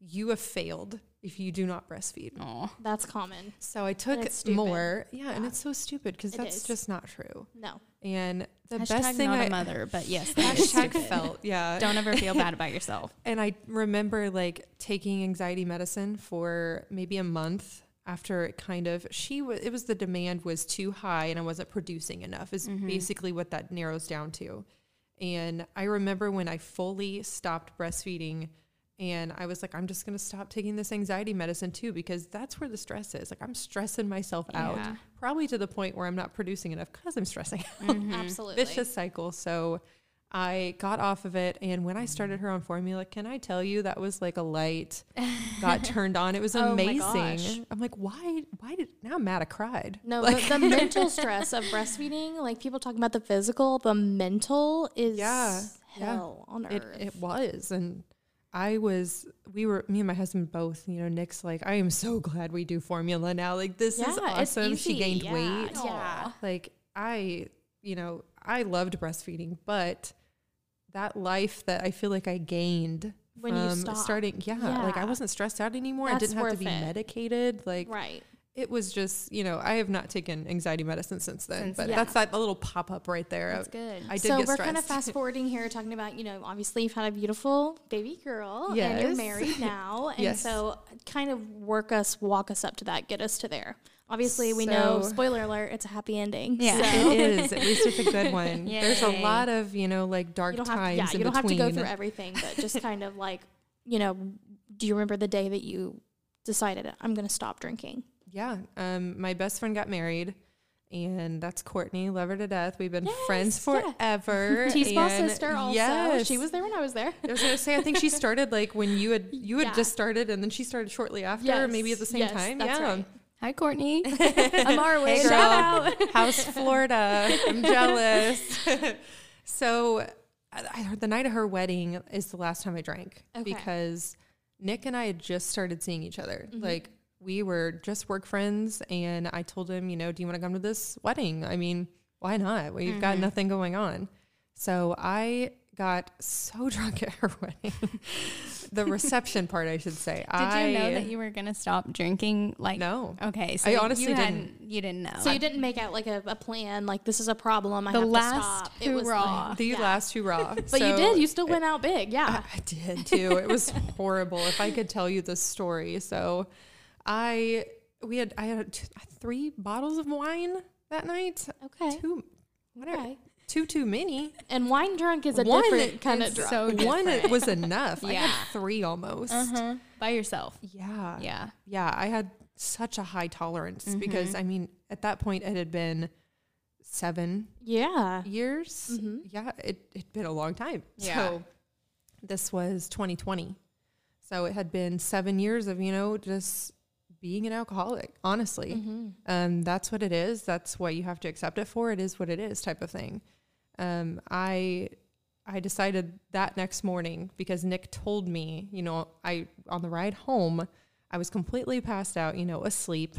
you have failed if you do not breastfeed. Oh, That's common. so i took more. Yeah, and it's so stupid because that's is. just not true. No. and the hashtag best thing not I a mother, but yes, hashtag felt yeah. Don't ever feel bad about yourself. And I remember like taking anxiety medicine for maybe a month after it kind of she was it was the demand was too high and I wasn't producing enough is basically what that narrows down to. And I remember when I fully stopped breastfeeding and I was like I'm just going to stop taking this anxiety medicine too because that's where the stress is. Like I'm stressing myself out Yeah. probably to the point where I'm not producing enough cuz I'm stressing out Mm-hmm. Absolutely. vicious cycle. So I got off of it, and when I started her on formula, can I tell you that was like a light got turned on. It was Oh amazing. I'm like, why? Why did now? I'm mad. I cried. No, Like- the, the mental stress of breastfeeding, like people talking about the physical, the mental is Yeah, yeah. hell on earth. it was, and I was. We were me and my husband both. You know, Nick's like, I am so glad we do formula now. Like this is Yeah, it's awesome. She gained Yeah, weight. yeah. Like I, you know, I loved breastfeeding, but that life that I feel like I gained When you from stop. starting, yeah, like I wasn't stressed out anymore. I didn't have to be it. medicated. Like right. it was just, you know, I have not taken anxiety medicine since then. Since but then. that's that little pop up right there. That's good. I did so we're kind of fast forwarding here, talking about you know obviously you've had a beautiful baby girl yes. and you're married now, and Yes. so kind of work us, walk us up to that, get us to there. Obviously, we know. Spoiler alert: it's a happy ending. Yeah. so it is. At least it's a good one. There's a lot of, you know, like dark you don't have, times yeah, in you don't have to between. go through everything, but just kind of like you know, do you remember the day that you decided I'm going to stop drinking? Yeah. Um, my best friend got married, and that's Courtney. Love her to death. We've been friends Yes, yeah. forever. T-Spall and sister also. Yes. She was there when I was there. I was gonna say, I think she started like when you had you had Yeah. just started, and then she started shortly after, Yes, maybe at the same yes, time. that's yeah. right. Hi, Courtney. I'm Arwen. Hey, Shout girl. House Florida. I'm jealous. so, I, I heard the night of her wedding is the last time I drank Okay. because Nick and I had just started seeing each other. Mm-hmm. Like we were just work friends, and I told him, you know, do you want to come to this wedding? I mean, why not? We've Mm-hmm. got nothing going on. So I got so drunk at her wedding. the reception part, I should say. Did I, you know that you were gonna stop drinking? Like No. Okay, so I honestly you didn't. hadn't- You didn't know. So you didn't make out like a, a plan, like this is a problem. I The have last to stop. It was hurrah. like- the yeah. last hurrah. But you did. You still went out big. Yeah. I, I did too. It was horrible. If I could tell you the story. So, I we had I had t- three bottles of wine that night. okay. Two, whatever. Okay. Two too many. And wine drunk is a One different kind of drunk. so One different. was enough. I Yeah. had three almost. uh-huh. by yourself. Yeah. Yeah. Yeah. I had such a high tolerance Mm-hmm. because I mean, at that point, it had been seven yeah. years. Mm-hmm. Yeah, it it'd been a long time. Yeah. So this was 2020. So it had been seven years of you know just being an alcoholic. Honestly, Mm-hmm. um, that's what it is. That's what you have to accept it for. It is what it is, type of thing. Um, I I decided that next morning because Nick told me, you know, I on the ride home, I was completely passed out, you know, asleep,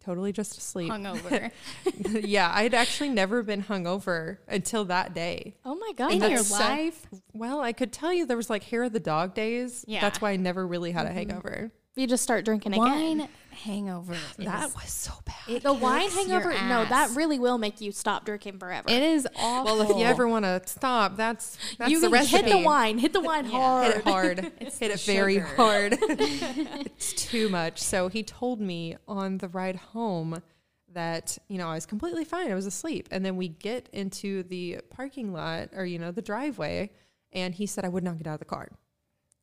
totally just asleep. Hungover. yeah, I'd actually never been hungover until that day. Oh my god. In your That's so- life. Well, I could tell you there was like hair of the dog days. Yeah. That's why I never really had a hangover. You just start drinking again. Wine hangover. That is- was so bad. it The wine hangover, no, that really will make you stop drinking forever. It is awful. Well, if you ever want to stop, that's that's you the recipe. hit the wine, hit the wine hard. Hit it hard. hit the it very sugar. hard. it's too much. So he told me on the ride home that, you know, I was completely fine. I was asleep. And then we get into the parking lot or, you know, the driveway. And he said I would not get out of the car.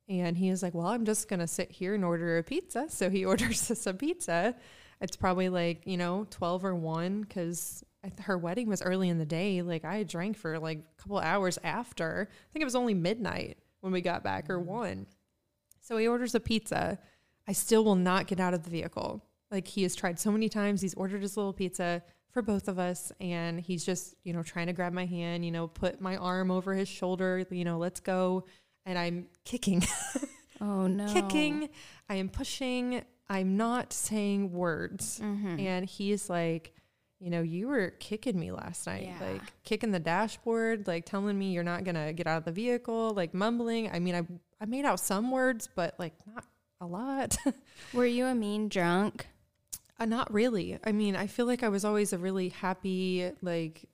And he was like, Well, I'm just going to sit here and order a pizza. So he orders us a pizza. It's probably like, you know, 12 or 1 because her wedding was early in the day. Like I drank for like a couple hours after. I think it was only midnight when we got back or mm. 1. So he orders a pizza. I still will not get out of the vehicle. Like he has tried so many times. He's ordered his little pizza for both of us and he's just, you know, trying to grab my hand, you know, put my arm over his shoulder, you know, let's go. And I'm kicking, oh no, kicking. I am pushing. I'm not saying words. Mm-hmm. And he's like, you know, you were kicking me last night, Yeah. like kicking the dashboard, like telling me you're not gonna get out of the vehicle, like mumbling. I mean, I I made out some words, but like not a lot. Were you a mean drunk? uh, not really. I mean, I feel like I was always a really happy, like,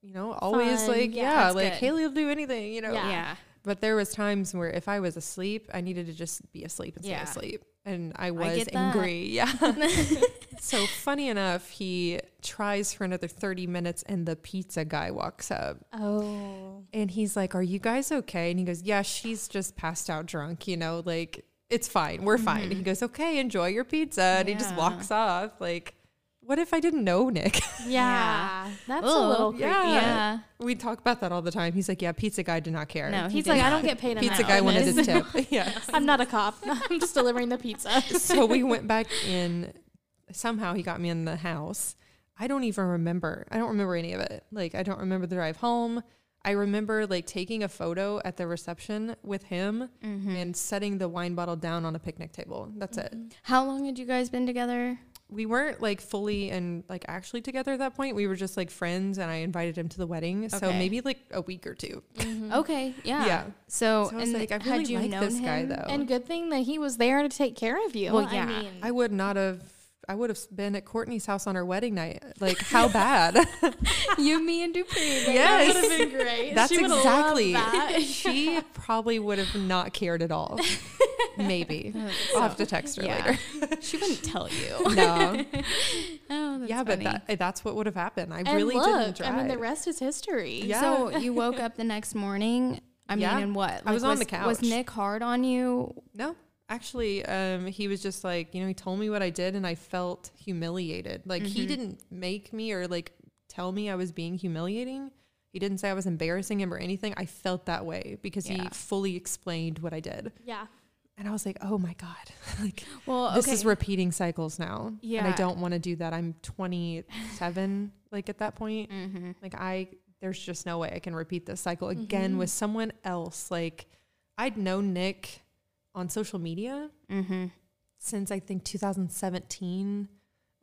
you know, always Fun. like, Yeah, yeah, like good. Haley will do anything, you know. Yeah. But there was times where if I was asleep, I needed to just be asleep and stay Yeah. asleep. And I was that. angry. Yeah. so funny enough, he tries for another 30 minutes and the pizza guy walks up Oh. and he's like, Are you guys okay? And he goes, Yeah, she's just passed out drunk, you know, like it's fine. We're fine. And he mm-hmm. goes, Okay, enjoy your pizza. And he just walks off. Like, what if I didn't know Nick? Yeah. That's a little creepy. Yeah. Yeah. we talk about that all the time. He's like, Yeah, pizza guy did not care. No, He's did like, I don't get paid pizza guy wanted his tip. yeah. I'm not a cop. I'm just delivering the pizza. so we went back in. Somehow he got me in the house. I don't even remember. I don't remember any of it. Like I don't remember the drive home. I remember like taking a photo at the reception with him Mm-hmm. and setting the wine bottle down on a picnic table. That's it. How long had you guys been together? We weren't like fully and like actually together at that point. We were just like friends and I invited him to the wedding. So Okay. maybe like a week or 2 mm-hmm. Okay, yeah. Yeah. So, So I was and like, I had really you like known this guy though. And good thing that he was there to take care of you. Well, I yeah. mean, I would not have I would have been at Courtney's house on her wedding night. Like how bad? you, me, and Dupree. baby. that Yes. would have been great. That's She exactly. that. she probably would have not cared at all. Maybe. I'll have to text her Yeah. later. She wouldn't tell you. No. Oh, that's yeah, funny. but that, that's what would have happened. I And really look, didn't drive. I mean, the rest is history. Yeah. So you woke up the next morning. I mean, Yeah. and what? I was on the couch. Was. Nick hard on you? no, actually, um, he was just like, you know, he told me what I did and I felt humiliated. Like he Mm-hmm. didn't make me or like tell me I was being humiliating. He didn't say I was embarrassing him or anything. I felt that way because he fully explained what I did. Yeah. And I was like, oh my God. like, Well, this is repeating cycles now. And I don't want to do that. I'm 27, like at that point. mm-hmm. Like, I, there's just no way I can repeat this cycle again with someone else. Like, I'd known Nick on social media Mm-hmm. since I think 2017.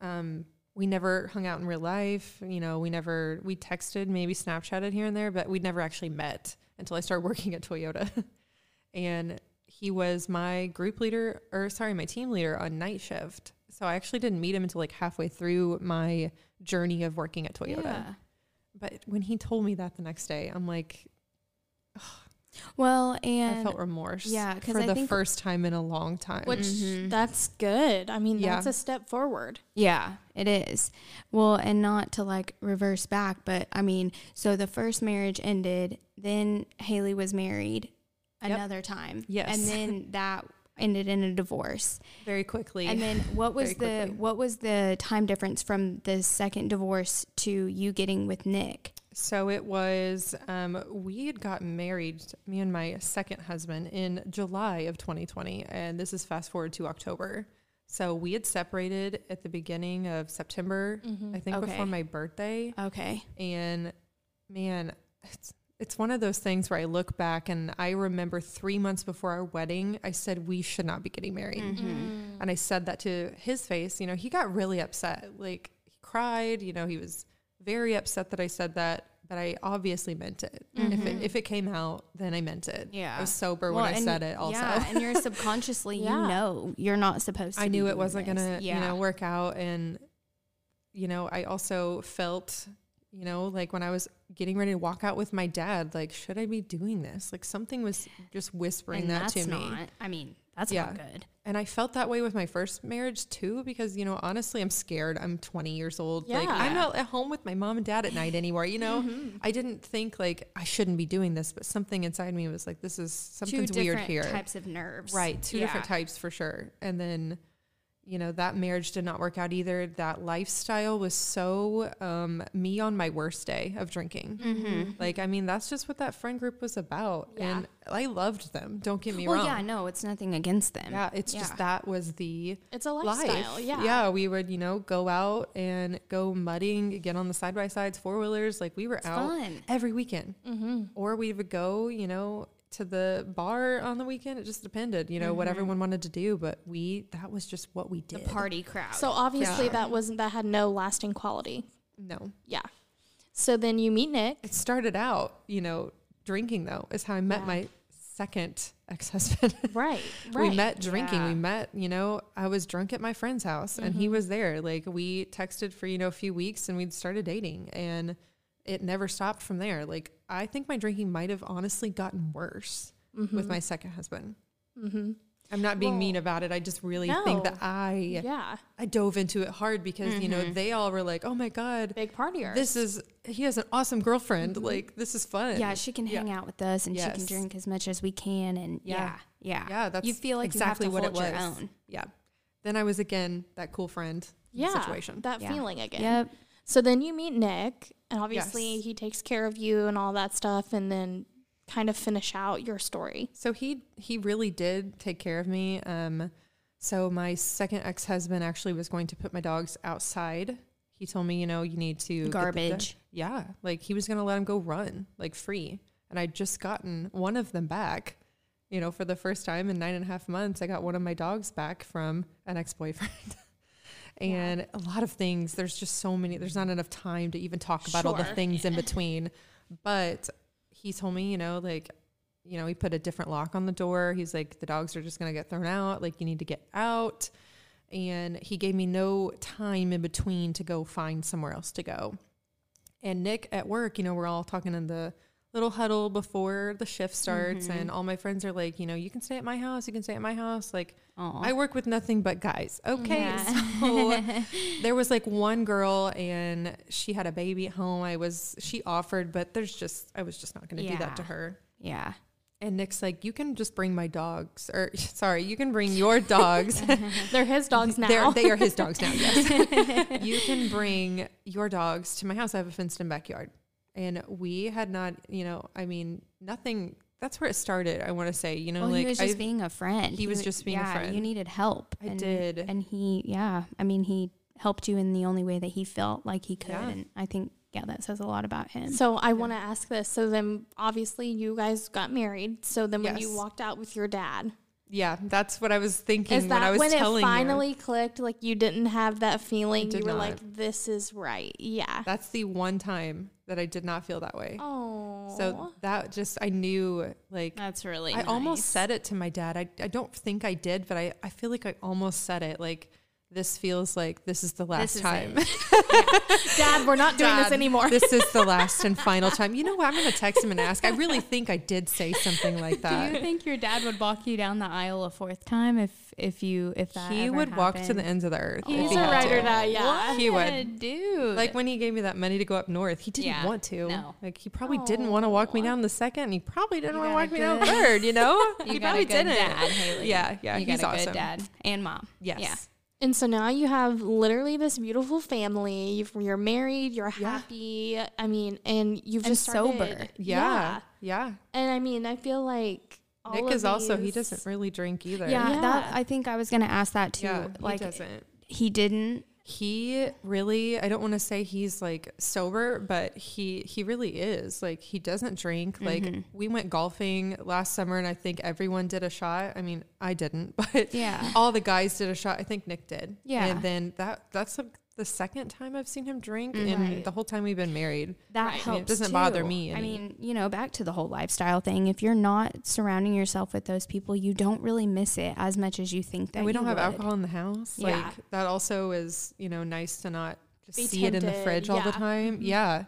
Um, we never hung out in real life. You know, we never, we texted, maybe Snapchatted here and there, but we'd never actually met until I started working at Toyota. and he was my group leader, or sorry, my team leader on night shift. So I actually didn't meet him until like halfway through my journey of working at Toyota. Yeah. But when he told me that the next day, I'm like, Well, and I felt remorse. yeah, 'cause for I the think- first time in a long time. Which Mhm. that's good. I mean, Yeah. that's a step forward. Yeah, it is. Well, and not to like reverse back, but I mean, so the first marriage ended, then Haley was married Yep. another time. Yes. And then that ended in a divorce. very quickly. And then what was the what was the time difference from the second divorce to you getting with Nick? So it was, um, we had gotten married, me and my second husband, in July of 2020. And this is fast forward to October. So we had separated at the beginning of September, I think Okay. before my birthday. Okay. And man, it's, it's one of those things where I look back and I remember three months before our wedding, I said we should not be getting married. And I said that to his face. You know, he got really upset. Like he cried, you know, he was very upset that I said that. but I obviously meant it. If it if it came out, then I meant it. Mm-hmm. Yeah. I was sober Well, when I said it. Also, Yeah, and you're subconsciously, Yeah. you know, you're not supposed to. I be knew it wasn't this. gonna, Yeah. you know, work out. And, you know, I also felt, you know, like when I was getting ready to walk out with my dad, like, should I be doing this? Like something was just whispering and that to me. not. I mean, that's Yeah. not good. And I felt that way with my first marriage too, because, you know, honestly, I'm scared. I'm 20 years old. Like, Yeah. I'm not at home with my mom and dad at night anymore. You know, Mm-hmm. I didn't think like I shouldn't be doing this, but something inside me was like, this is something's Two weird different here. types of nerves. Right. Two different types for sure. And then, you know, that marriage did not work out either. That lifestyle was so um, me on my worst day of drinking. Mm-hmm. Like, I mean, that's just what that friend group was about. Yeah. And I loved them. Don't get me Well, wrong. yeah, no, it's nothing against them. Yeah, it's just that was the It's a life. lifestyle. Yeah. Yeah, we would, you know, go out and go mudding, get on the side by sides, four wheelers. Like we were out fun. every weekend. Mm-hmm. Or we would go, you know, to the bar on the weekend. It just depended, you know, what mm-hmm. everyone wanted to do. But we, that was just what we did. The party crowd. So obviously Yeah. that wasn't that had no lasting quality. No. Yeah. So then you meet Nick. It started out, you know, drinking though, is how I met Yeah. my second ex husband. Right. Right. We met drinking. Yeah. We met, you know, I was drunk at my friend's house and he mm-hmm. was there. Like we texted for, you know, a few weeks and we'd started dating and it never stopped from there. Like I think my drinking might have honestly gotten worse with mm-hmm. my second husband. Mm-hmm. I'm not being mean about it. I just really think that. I Yeah. I dove into it hard because, you know, mm-hmm. they all were like, "Oh my god, Big partier. this is he has an awesome girlfriend. Mm-hmm. Like this is fun." yeah, she can Yeah. hang out with us and she can drink as much as we can. And Yeah. yeah, yeah, Yeah, that's you feel like exactly you have to what it hold your was. own. Yeah. Then I was again that cool friend yeah, situation. That Yeah. feeling again. Yep. So then you meet Nick, and obviously Yes. he takes care of you and all that stuff, and then kind of finish out your story. So he he really did take care of me. Um, so my second ex husband actually was going to put my dogs outside. He told me, you know, you need to Garbage. yeah, like he was gonna let them go run like free, and I'd just gotten one of them back. You know, for the first time in nine and a half months, I got one of my dogs back from an ex boyfriend. And a lot of things, there's just so many, there's not enough time to even talk about all the Sure. things in between. But he told me, you know, like, you know, he put a different lock on the door. He's like, the dogs are just going to get thrown out. Like, you need to get out. And he gave me no time in between to go find somewhere else to go. And Nick at work, you know, we're all talking in the little huddle before the shift starts. Mm-hmm. And all my friends are like, you know, you can stay at my house. You can stay at my house. Like, Aw. I work with nothing but guys. Okay. Yeah. So there was like one girl and she had a baby at home. I was, she offered, but there's just, I was just not going to do that to her. yeah. And Nick's like, you can just bring my dogs, or sorry, you can bring your dogs. They're his dogs now. They're, they are his dogs now. Yes. you can bring your dogs to my house. I have a fenced in backyard. And we had not, you know, I mean, nothing. That's where it started. I want to say, you know, Well, like he was just I- being a friend. he was wa- just being a yeah, friend. You needed help. I and, did. and he, yeah. I mean, he helped you in the only way that he felt like he could, Yeah. and I think, yeah, that says a lot about him. so I want to ask this. So then, obviously, you guys got married. So then, when you walked out with your dad, yeah, that's what I was thinking is when I that was when it telling you. finally clicked? Like you didn't have that feeling. You were not. like, "This is right." Yeah. That's the one time that I did not feel that way. Oh. So that just I knew like That's really. I almost said it to my dad. I I don't think I did, but I I feel like I almost said it like this feels like this is the last is time. Dad, we're not doing this anymore. this is the last and final time. You know what? I'm going to text him and ask. I really think I did say something like that. Do you think your dad would walk you down the aisle a fourth time if if you if that He ever would walk to the ends of the earth. if He's he a had ride or to. Yeah. He would. What, dude. Like when he gave me that money to go up north, he didn't Yeah, want to. no. Like he probably didn't want to walk me down the second. And he probably didn't want to got a walk me down good- third. You know, you he probably didn't. dad, Haley. Yeah, yeah, you he's got a awesome. good dad and mom. Yes. Yeah. And so now you have literally this beautiful family. You've, you're married. You're Yeah. happy. I mean, and you've And just started- sober. Yeah, yeah. And I mean, I feel like all Nick of is also he doesn't really drink either. Yeah, Yeah. that I think I was gonna ask that too. yeah. like he doesn't. he didn't. He really I don't want to say he's like sober, but he he really is. Like he doesn't drink. Like Mm-hmm. we went golfing last summer and I think everyone did a shot. I mean, I didn't, but Yeah. all the guys did a shot. I think Nick did. Yeah. And then that that's a the second time I've seen him drink in Right. the whole time we've been married. that Right. I helps. mean, it doesn't bother too. me I mean, you know, back to the whole lifestyle thing. If you're not surrounding yourself with those people, you don't really miss it as much as you think that And we don't have would. alcohol in the house. Yeah. Like that also is, you know, nice to not just Be see it in the tempted, fridge all the yeah. Mm-hmm. time. Yeah.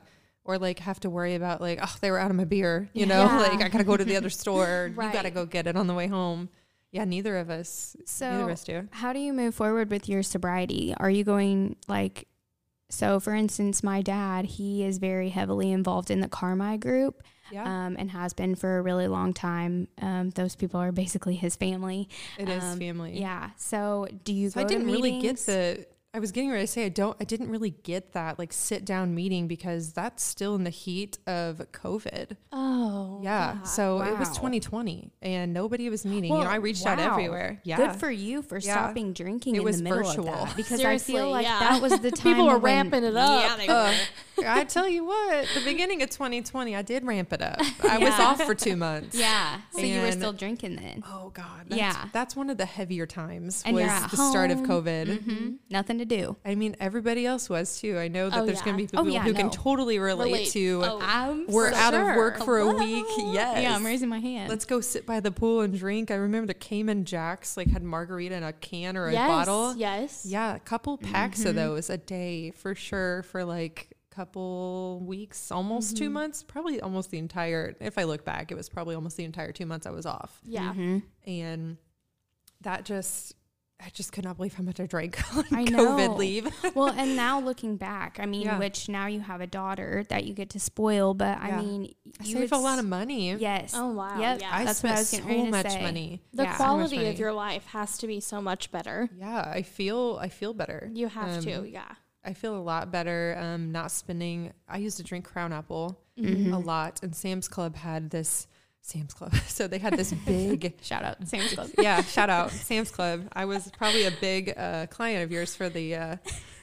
Or like have to worry about like, oh, they were out of my beer, you know, Yeah. like I gotta go to the other store. You gotta go get it on the way home. Yeah, neither of us neither of So, us do. how do you move forward with your sobriety? Are you going like, so for instance, my dad, he is very heavily involved in the Carmi group Yeah. um, and has been for a really long time. Um, those people are basically his family. it is um, family. Yeah. So do you So I didn't really get the. I was getting ready to say I don't. I didn't really get that like sit down meeting because that's still in the heat of COVID. Oh, Yeah. So it was 2020 and nobody was meeting. you know, I reached out everywhere. Yeah. Good for you for Yeah. stopping drinking It in was the middle virtual. of that because Seriously, I feel like yeah. that was the time People were when- ramping it up. Yeah, they Uh, I tell you what, the beginning of 2020, I did ramp it up. I was off for two months. Yeah. So you were still drinking then. Oh God. That's, Yeah. That's one of the heavier times. And was you're at the start of home. COVID. hmm Nothing to do. I mean, everybody else was too. I know that Oh, there's yeah. going to be Oh, people yeah, who no. can totally relate, Relate. to. Oh, We're for out of work for a week. Hello. Yes. Yeah, I'm raising my hand. Let's go sit by the pool and drink. I remember the Cayman Jacks like had margarita in a can or a yes, bottle. Yes. Yeah, a couple packs Mm-hmm. of those a day for sure for like couple weeks, almost Mm-hmm. two months, probably almost the entire. If I look back, it was probably almost the entire two months I was off, Yeah. Mhm. and that just. I just could not believe how much I drank on I COVID know. leave. well, and now looking back, I mean, Yeah. which now you have a daughter that you get to spoil, but Yeah. I mean, I you saved a lot of money. Yes. Oh, wow. Yep. Yeah. I That's what spent I was getting so much say. money. The Yeah. So quality money. of your life has to be so much better. Yeah, I feel I feel better. You have to. Um, Yeah. I feel a lot better. Um, not spending. I used to drink Crown Apple Mm-hmm. a lot, and Sam's Club had this. Sam's Club. So they had this big. Shout out Sam's Club. yeah, shout out Sam's Club. I was probably a big uh, client of yours for the uh,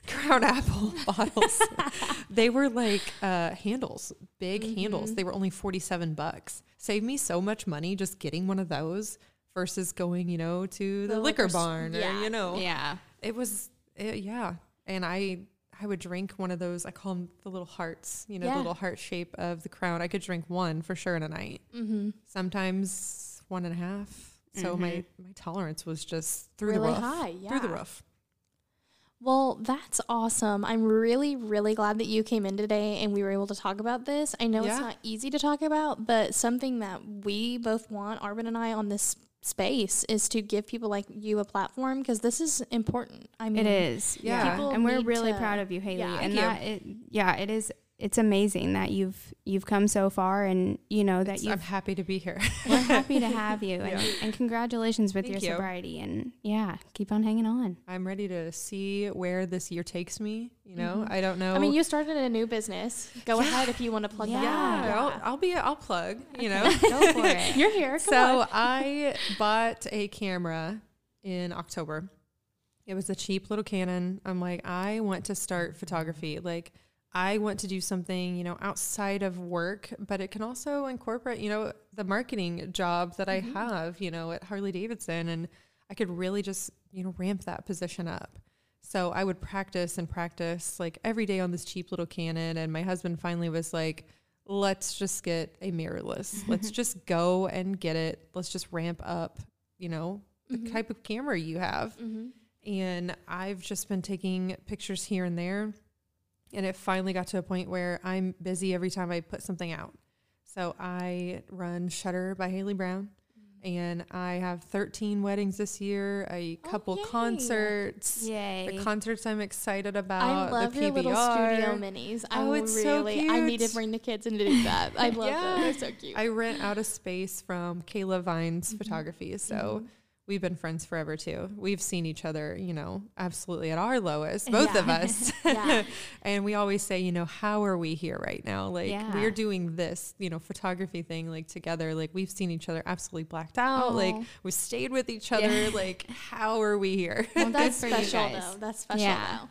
Crown Apple bottles. they were like uh, handles, big handles. They were only forty-seven bucks. Saved me so much money just getting one of those versus going, you know, to the, The liquor, liquor barn or yeah. you know, Yeah. it was it, yeah. And I I would drink one of those. I call them the little hearts. You know, Yeah. the little heart shape of the crown. I could drink one for sure in a night. Mm-hmm. Sometimes one and a half. So my my tolerance was just through Really the roof. high, Through the roof. Well, that's awesome. I'm really, really glad that you came in today and we were able to talk about this. I know it's not easy to talk about, but something that we both want, Arwen and I, on this space is to give people like you a platform because this is important. I mean, It is. Yeah. Yeah. And we're really to- proud of you, Haley. Yeah. and that it yeah, it is it's amazing that you've you've come so far and you know that So I'm you've happy to be here. we're happy to have you and, Yeah. and congratulations with Thank your you. sobriety and yeah, keep on hanging on. I'm ready to see where this year takes me. You know, Mm-hmm. I don't know. I mean, you started a new business. Go ahead if you want to plug Yeah. that. yeah, I'll, I'll be. I'll plug. You know. Go for it. You're here. Come so on. I bought a camera in October. It was a cheap little Canon. I'm like, I want to start photography. Like, I want to do something, you know, outside of work, but it can also incorporate, you know, the marketing job that I have, you know, at Harley Davidson. And I could really just, you know, ramp that position up. So I would practice and practice like every day on this cheap little Canon. And my husband finally was like, let's just get a mirrorless. Let's just go and get it. Let's just ramp up, you know, the type of camera you have. Mm-hmm. And I've just been taking pictures here and there. And it finally got to a point where I'm busy every time I put something out. So I run Shutter by Haley Brown. And I have 13 weddings this year, a Oh, couple yay. concerts. Yay. The concerts I'm excited about. I love the your little studio minis. I Oh, it's so really, I need to bring the kids in to do that. I love Yeah. them. They're so cute. I rent out a space from Kayla Vines Mm-hmm. Photography. So we've been friends forever too. We've seen each other, you know, absolutely at our lowest, both of us. Yeah. and we always say, you know, how are we here right now? Like Yeah. we're doing this, you know, photography thing like together. Like we've seen each other absolutely blacked out. Oh. Like we've stayed with each other. Yeah. Like how are we here? Well, That's good for you special, though. That's special, Yeah. though.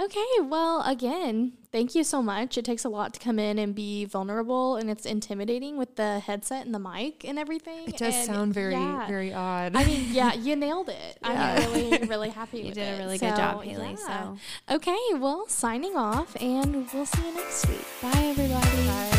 Okay, well, again, thank you so much. It takes a lot to come in and be vulnerable, and it's intimidating with the headset and the mic and everything. it does and sound very, yeah. very odd. I mean, yeah, you nailed it. Yeah. I really really happy You did it. a really good job, Haley. yeah. So Okay, well, signing off, and we'll see you next week. Bye, everybody. Bye.